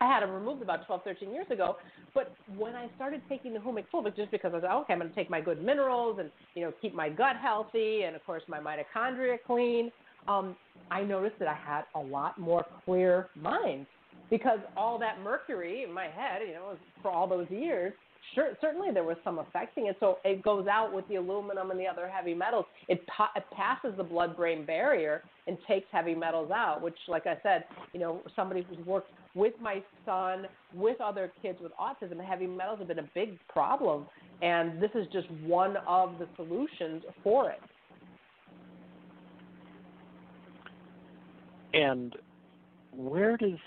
I had them removed about 12, 13 years ago. But when I started taking the humic fulvic, just because I was like, okay, I'm going to take my good minerals and, you know, keep my gut healthy and, of course, my mitochondria clean, um, I noticed that I had a lot more clear mind because all that mercury in my head, you know, for all those years, sure, certainly there was some affecting it. So it goes out with the aluminum and the other heavy metals. It, pa- it passes the blood-brain barrier and takes heavy metals out. Which, like I said, you know, somebody who's worked with my son, with other kids with autism, heavy metals have been a big problem, and this is just one of the solutions for it. And where does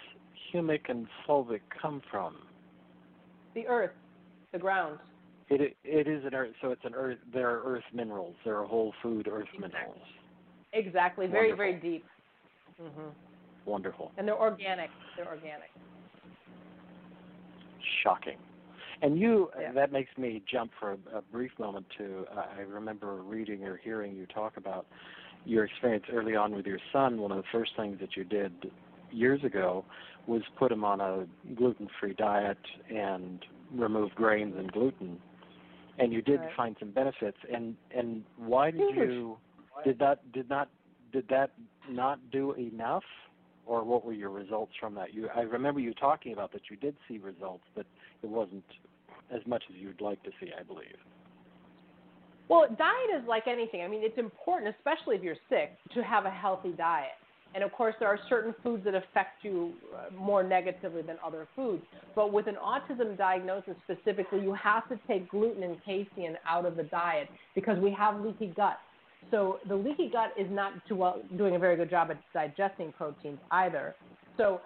humic and fulvic come from? The earth, the ground. It it is an earth, so it's an earth. There are earth minerals. There are whole food earth exactly. minerals. Exactly. Very very deep. Mm-hmm. Wonderful. And they're organic. They're organic. Shocking. And you, yeah. that makes me jump for a, a brief moment to, uh, I remember reading or hearing you talk about your experience early on with your son, one of the first things that you did years ago was put him on a gluten-free diet and remove grains and gluten. And you did right. find some benefits. And and why did you did that did not did that not do enough? Or what were your results from that? You I remember you talking about that you did see results, but it wasn't as much as you'd like to see, I believe. Well, diet is like anything. I mean, it's important, especially if you're sick, to have a healthy diet. And of course, there are certain foods that affect you uh, more negatively than other foods. But with an autism diagnosis specifically, you have to take gluten and casein out of the diet because we have leaky gut. So the leaky gut is not well, doing a very good job at digesting proteins either. So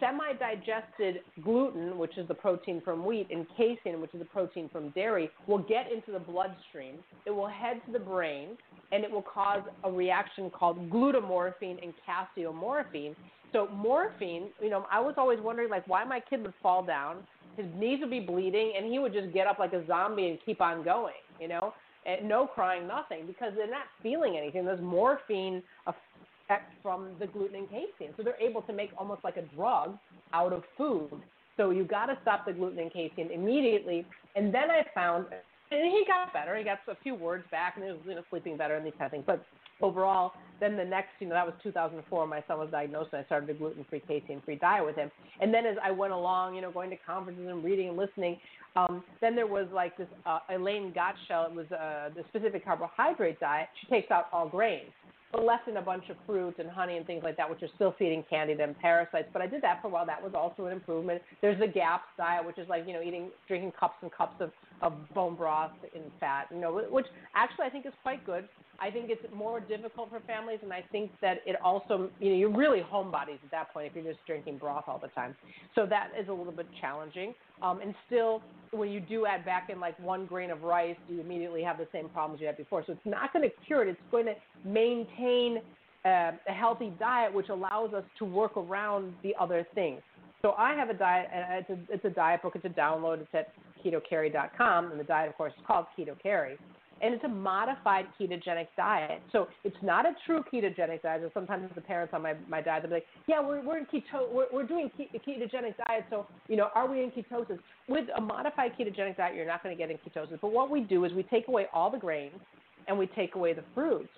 semi-digested gluten, which is the protein from wheat, and casein, which is the protein from dairy, will get into the bloodstream. It will head to the brain, and it will cause a reaction called glutamorphine and casomorphine. So morphine, you know, I was always wondering like why my kid would fall down, his knees would be bleeding, and he would just get up like a zombie and keep on going, you know, and no crying, nothing, because they're not feeling anything. There's morphine effect from the gluten and casein. So they're able to make almost like a drug out of food. So you got to stop the gluten and casein immediately. And then I found, he got better. He got a few words back, and he was you know, sleeping better and these kind of things. But overall, then the next, you know, that was 2004. My son was diagnosed, and I started a gluten-free, casein-free diet with him. And then as I went along, you know, going to conferences and reading and listening, um, then there was like this uh, Elaine Gottschall. It was uh, the specific carbohydrate diet. She takes out all grains in a bunch of fruit and honey and things like that, which are still feeding candy and parasites. But I did that for a while. That was also an improvement. There's the GAPS diet, which is like you know eating, drinking cups and cups of, of bone broth and fat. You know, which actually I think is quite good. I think it's more difficult for families, and I think that it also, you know, you're really homebodies at that point if you're just drinking broth all the time. So that is a little bit challenging. Um, and still, when you do add back in like one grain of rice, you immediately have the same problems you had before. So it's not going to cure it. It's going to maintain uh, a healthy diet, which allows us to work around the other things. So I have a diet, and it's a, it's a diet book. It's a download. It's at ketokerri.com, and the diet, of course, is called Keto Kerri and it's a modified ketogenic diet. So it's not a true ketogenic diet. And sometimes the parents on my, my diet, they'll be like, yeah, we're, we're in keto, we're, we're doing ke- ketogenic diet. So, you know, are we in ketosis? With a modified ketogenic diet, you're not going to get in ketosis. But what we do is we take away all the grains and we take away the fruits.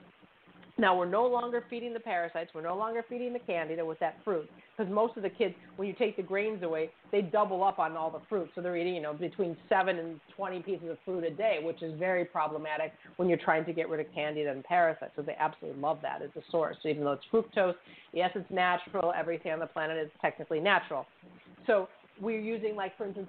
Now we're no longer feeding the parasites. We're no longer feeding the candida with that fruit because most of the kids, when you take the grains away, they double up on all the fruit. So they're eating, you know, between seven and twenty pieces of fruit a day, which is very problematic when you're trying to get rid of candida and parasites. So they absolutely love that as a source. So even though it's fructose, yes, it's natural. Everything on the planet is technically natural. So we're using like for instance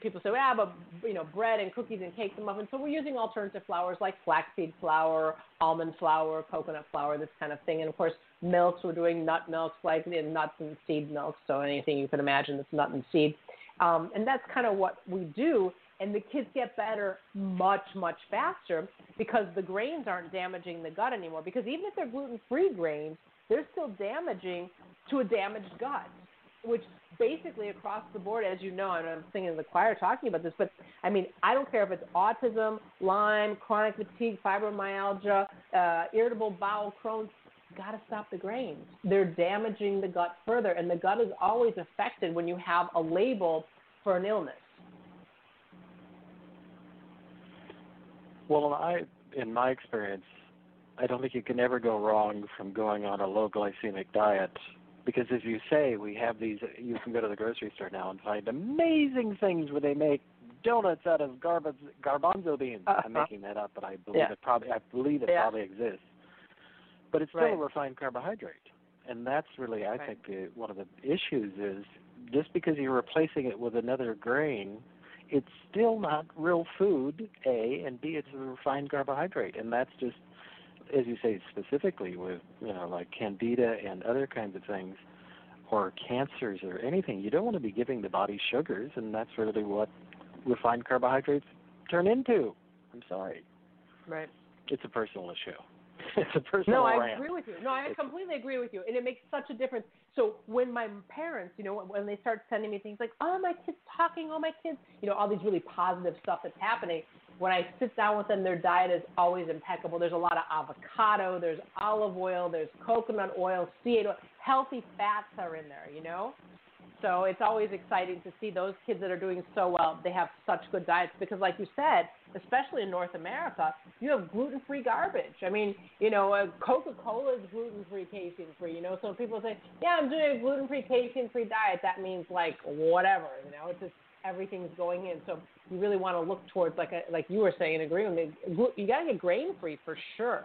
people say yeah but you know bread and cookies and cakes and muffins. So we're using alternative flours like flaxseed flour almond flour coconut flour this kind of thing. And of course milks we're doing nut milks like nuts and seed milks. So anything you can imagine that's nut and seed. Um, and that's kind of what we do. And the kids get better much much faster because the grains aren't damaging the gut anymore. Because even if they're gluten free grains they're still damaging to a damaged gut which basically across the board, as you know, and I'm singing in the choir talking about this, but I mean, I don't care if it's autism, Lyme, chronic fatigue, fibromyalgia, uh, irritable bowel, Crohn's. Got to stop the grains. They're damaging the gut further, and the gut is always affected when you have a label for an illness. Well, I, in my experience, I don't think you can ever go wrong from going on a low glycemic diet because as you say, we have these. You can go to the grocery store now and find amazing things where they make donuts out of garb- garbanzo beans. Uh-huh. I'm making that up, but I believe yeah. it probably. I believe it yeah. probably exists. But it's still right. a refined carbohydrate, and that's really, I right. think, the, one of the issues is just because you're replacing it with another grain, it's still not real food. A and B, it's a refined carbohydrate, and that's just as you say, specifically with you know like candida and other kinds of things, or cancers or anything, you don't want to be giving the body sugars, and that's really what refined carbohydrates turn into. I'm sorry. Right. It's a personal issue. it's a personal. No, I rant. agree with you. No, I completely agree with you, and it makes such a difference. So when my parents, you know, when they start sending me things like, "Oh, my kid's talking," "Oh, my kids," you know, all these really positive stuff that's happening, when I sit down with them, their diet is always impeccable. There's a lot of avocado, there's olive oil, there's coconut oil, C8 oil. Healthy fats are in there, you know? So it's always exciting to see those kids that are doing so well. They have such good diets because, like you said, especially in North America, you have gluten-free garbage. I mean, you know, uh, Coca-Cola is gluten-free, casein-free. You know, so people say, "Yeah, I'm doing a gluten-free, casein-free diet." That means like whatever. You know, it's just everything's going in. So you really want to look towards like a, like you were saying, agreement. You got to get grain free for sure.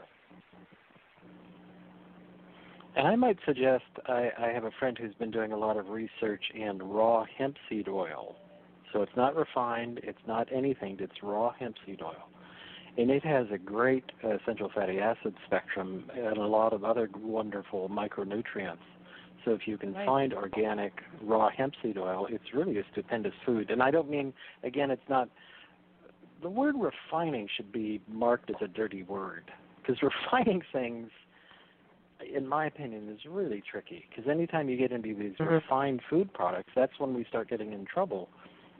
And I might suggest I, I have a friend who's been doing a lot of research in raw hemp seed oil. So it's not refined, it's not anything, it's raw hemp seed oil. And it has a great uh, essential fatty acid spectrum and a lot of other wonderful micronutrients. So if you can right. find organic raw hemp seed oil, it's really a stupendous food. And I don't mean, again, it's not, the word refining should be marked as a dirty word because refining things, in my opinion, is really tricky because anytime you get into these mm-hmm. refined food products, that's when we start getting in trouble.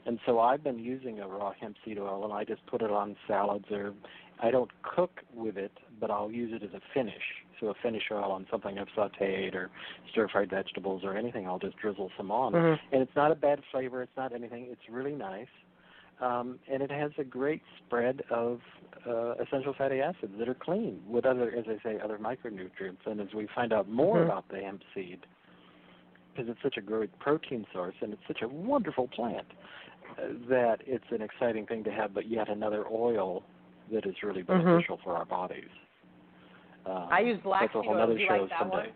And so I've been using a raw hemp seed oil and I just put it on salads or I don't cook with it, but I'll use it as a finish. So a finish oil on something I've sautéed or stir-fried vegetables or anything, I'll just drizzle some on. Mm-hmm. And it's not a bad flavor. It's not anything. It's really nice. Um, and it has a great spread of uh, essential fatty acids that are clean with other, as I say, other micronutrients. And as we find out more mm-hmm. about the hemp seed, because it's such a great protein source and it's such a wonderful plant, uh, that it's an exciting thing to have, but yet another oil that is really mm-hmm. beneficial mm-hmm. for our bodies. Um, I use black seed oil. Do you like that someday. one?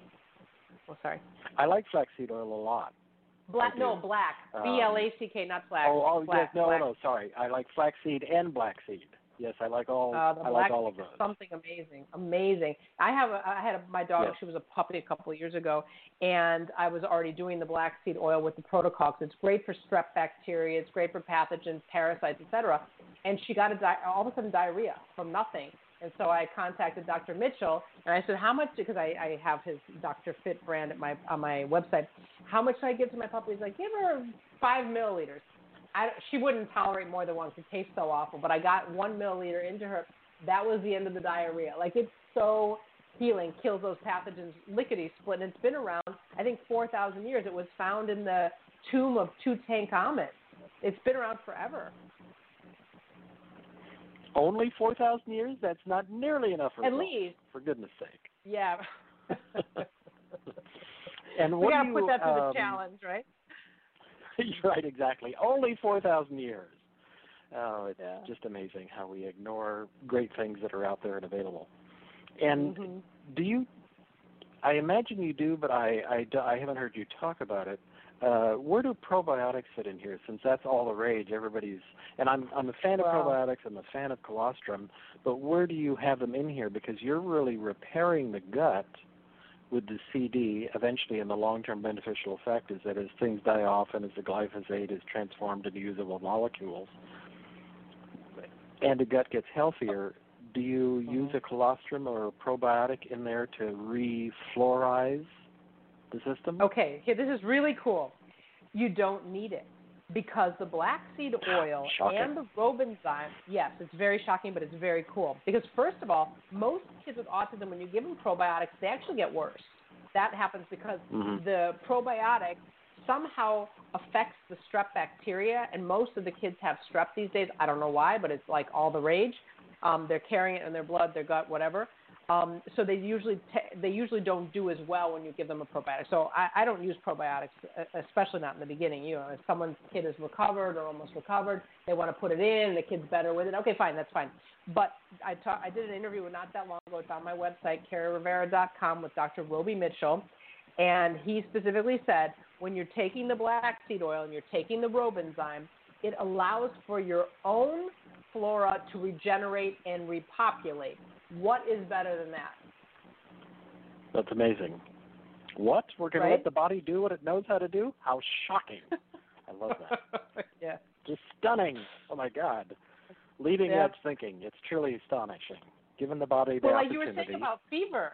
Oh, sorry. I like flaxseed oil a lot. Black, no, black. Um, B L A C K, not black. Oh, oh black, yes, no, black. no, sorry. I like flaxseed and black seed. Yes, I like all. Uh, the I black like all of those. Something amazing, amazing. I have. A, I had a, my dog. Yes. She was a puppy a couple of years ago, and I was already doing the black seed oil with the protocol because it's great for strep bacteria, it's great for pathogens, parasites, etc. And she got a di- all of a sudden diarrhea from nothing. And so I contacted Dr. Mitchell and I said, how much? Because I, I have his Dr. Fit brand at my on my website. How much should I give to my puppy? He's like, give her five milliliters. I, she wouldn't tolerate more than one because it tastes so awful. But I got one milliliter into her. That was the end of the diarrhea. Like it's so healing, kills those pathogens lickety split. And it's been around, I think, 4,000 years. It was found in the tomb of Tutankhamun. It's been around forever. Only 4,000 years? That's not nearly enough. At least. For goodness sake. Yeah. and we got to put that to um, the challenge, right? right, exactly. Only 4,000 years. Oh, it's yeah. just amazing how we ignore great things that are out there and available. And mm-hmm. do you? I imagine you do, but I, I, I haven't heard you talk about it. Uh, where do probiotics fit in here? Since that's all the rage, everybody's and I'm I'm a fan well, of probiotics. I'm a fan of colostrum, but where do you have them in here? Because you're really repairing the gut with the CD. Eventually, in the long-term beneficial effect is that as things die off and as the glyphosate is transformed into usable molecules, and the gut gets healthier, do you mm-hmm. use a colostrum or a probiotic in there to refluorize the system? Okay, okay, this is really cool. You don't need it because the black seed oil shocking. and the robenzyme, yes, it's very shocking, but it's very cool. Because first of all, most kids with autism, when you give them probiotics, they actually get worse. That happens because mm-hmm. the probiotic somehow affects the strep bacteria, and most of the kids have strep these days. I don't know why, but it's like all the rage. Um, they're carrying it in their blood, their gut, whatever. Um, so they usually te- they usually don't do as well when you give them a probiotic. So I, I don't use probiotics, especially not in the beginning. You know, if someone's kid is recovered or almost recovered, they want to put it in, the kid's better with it. Okay, fine, that's fine. But I ta- I did an interview not that long ago. It's on my website, KerriRivera.com, with Dr. Roby Mitchell, and he specifically said when you're taking the black seed oil and you're taking the robenzyme, it allows for your own flora to regenerate and repopulate. What is better than that? That's amazing. What? We're going right? to let the body do what it knows how to do? How shocking. I love that. yeah. Just stunning. Oh, my God. Leading yeah. edge thinking. It's truly astonishing. Given the body the well, opportunity. Well, like you were saying about fever.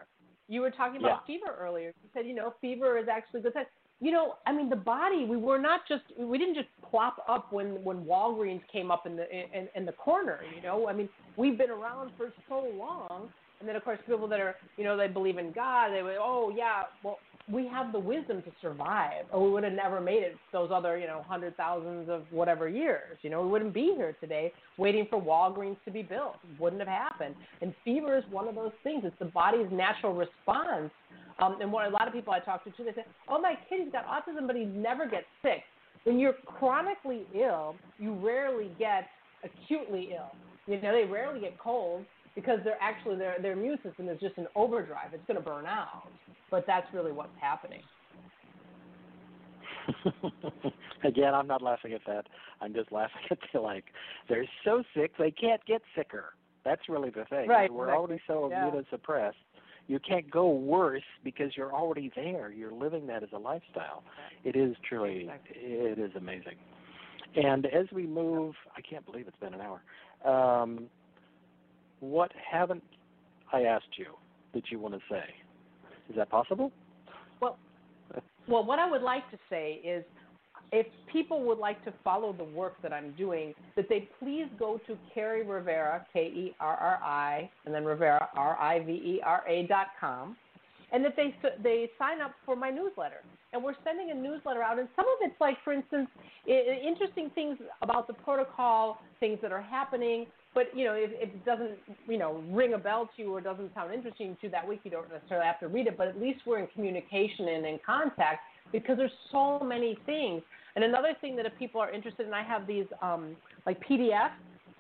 You were talking about yeah. fever earlier. You said, you know, fever is actually good. You know, I mean, the body. We were not just. We didn't just plop up when when Walgreens came up in the in, in the corner. You know, I mean, we've been around for so long. And then, of course, people that are, you know, they believe in God, they would, oh, yeah, well, we have the wisdom to survive, or we would have never made it those other, you know, hundred thousands of whatever years. You know, we wouldn't be here today waiting for Walgreens to be built. Wouldn't have happened. And fever is one of those things. It's the body's natural response. Um, and what a lot of people I talk to too, they say, oh, my kid, he's got autism, but he never gets sick. When you're chronically ill, you rarely get acutely ill. You know, they rarely get colds because they're actually their their immune system is just an overdrive. It's going to burn out, but that's really what's happening. Again, I'm not laughing at that. I'm just laughing at the like they're so sick they can't get sicker. That's really the thing. Right. We're exactly. already so immunosuppressed. You can't go worse because you're already there. You're living that as a lifestyle. It is truly, exactly. it is amazing. And as we move, I can't believe it's been an hour. Um, what haven't I asked you that you want to say? Is that possible? Well, well, what I would like to say is, if people would like to follow the work that I'm doing, that they please go to Kerri Rivera, K E R R I, and then Rivera, R I V E R A dot com, and that they they sign up for my newsletter. And we're sending a newsletter out, and some of it's like, for instance, interesting things about the protocol, things that are happening, but you know, if, if it doesn't, you know, ring a bell to you or doesn't sound interesting to you that week, you don't necessarily have to read it. But at least we're in communication and in contact because there's so many things. And another thing that if people are interested in, I have these um, like PDFs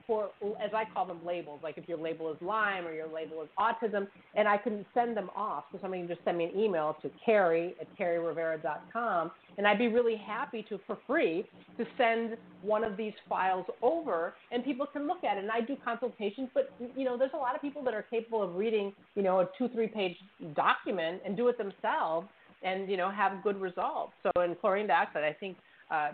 for, as I call them, labels. Like if your label is Lyme or your label is autism, and I can send them off. So somebody can just send me an email to Kerri at kerririvera.com, and I'd be really happy to, for free, to send one of these files over, and people can look at it. And I do consultations, but you know, there's a lot of people that are capable of reading, you know, a two, three page document and do it themselves, and you know, have good results. So in chlorine dioxide, I think uh,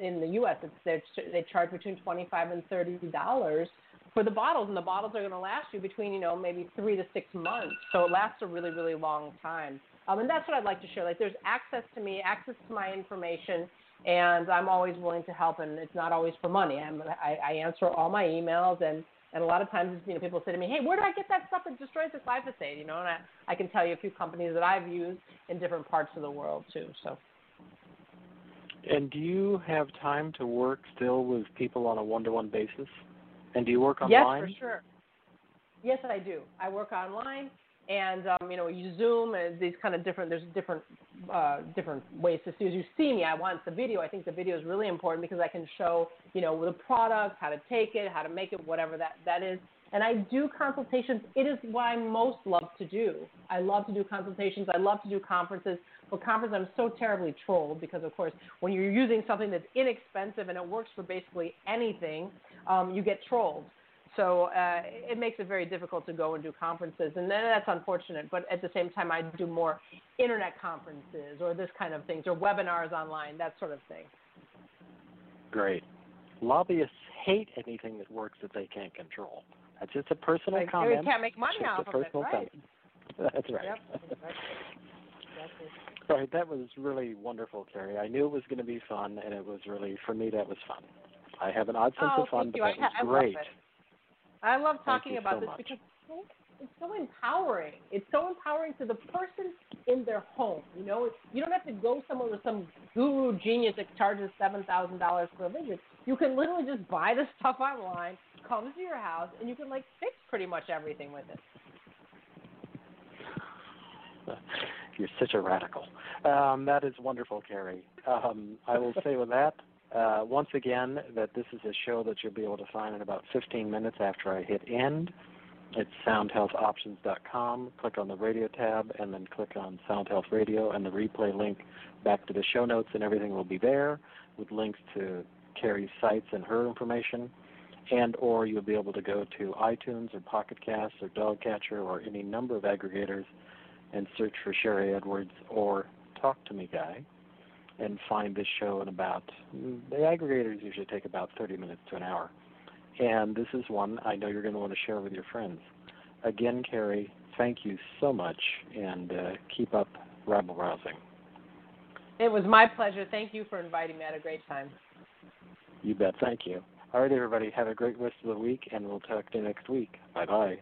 in the U.S. They charge between twenty-five and thirty dollars for the bottles, and the bottles are going to last you between you know maybe three to six months. So it lasts a really really long time. Um, and that's what I'd like to share. Like there's access to me, access to my information, and I'm always willing to help. And it's not always for money. I'm, I, I answer all my emails and. And a lot of times, you know, people say to me, "Hey, where do I get that stuff that destroys the glyphosate?" You know, and I, I can tell you a few companies that I've used in different parts of the world too. So. And do you have time to work still with people on a one-to-one basis? And do you work online? Yes, for sure. Yes, I do. I work online, and um, you know, you Zoom and these kind of different. There's different uh, different ways to see. As you see me, I want the video. I think the video is really important because I can show you know the product, how to take it, how to make it, whatever that that is. And I do consultations. It is what I most love to do. I love to do consultations. I love to do conferences. For conference, I'm so terribly trolled because, of course, when you're using something that's inexpensive and it works for basically anything, um, you get trolled. So uh, it makes it very difficult to go and do conferences, and then that's unfortunate. But at the same time, I do more internet conferences or this kind of things, or webinars online, that sort of thing. Great. Lobbyists hate anything that works that they can't control. That's just a personal like, comment. You can't make money off a personal of it, right? Comment. That's right. Yep. Exactly. Exactly. Right, that was really wonderful, Kerri. I knew it was going to be fun, and it was really, for me, that was fun. I have an odd sense oh, of fun, but that you. was I, great. I love, I love talking about so this much. because it's so empowering. It's so empowering to the person in their home. You know, you don't have to go somewhere with some guru genius that charges seven thousand dollars for a visit. You can literally just buy the stuff online, comes to your house, and you can like fix pretty much everything with it. You're such a radical. Um, that is wonderful, Kerri. Um, I will say with that, uh, once again, that this is a show that you'll be able to find in about 15 minutes after I hit end. It's soundhealthoptions.com. Click on the radio tab and then click on Sound Health Radio, and the replay link back to the show notes and everything will be there with links to Kerri's sites and her information. And or you'll be able to go to iTunes or Pocket Cast or Dogcatcher or any number of aggregators and search for Sharry Edwards or Talk to Me Guy and find this show in about the aggregators usually take about 30 minutes to an hour. And this is one I know you're going to want to share with your friends. Again, Kerri, thank you so much and uh, keep up rabble rousing. It was my pleasure. Thank you for inviting me. I had a great time. You bet. Thank you. All right, everybody. Have a great rest of the week, and we'll talk to you next week. Bye bye.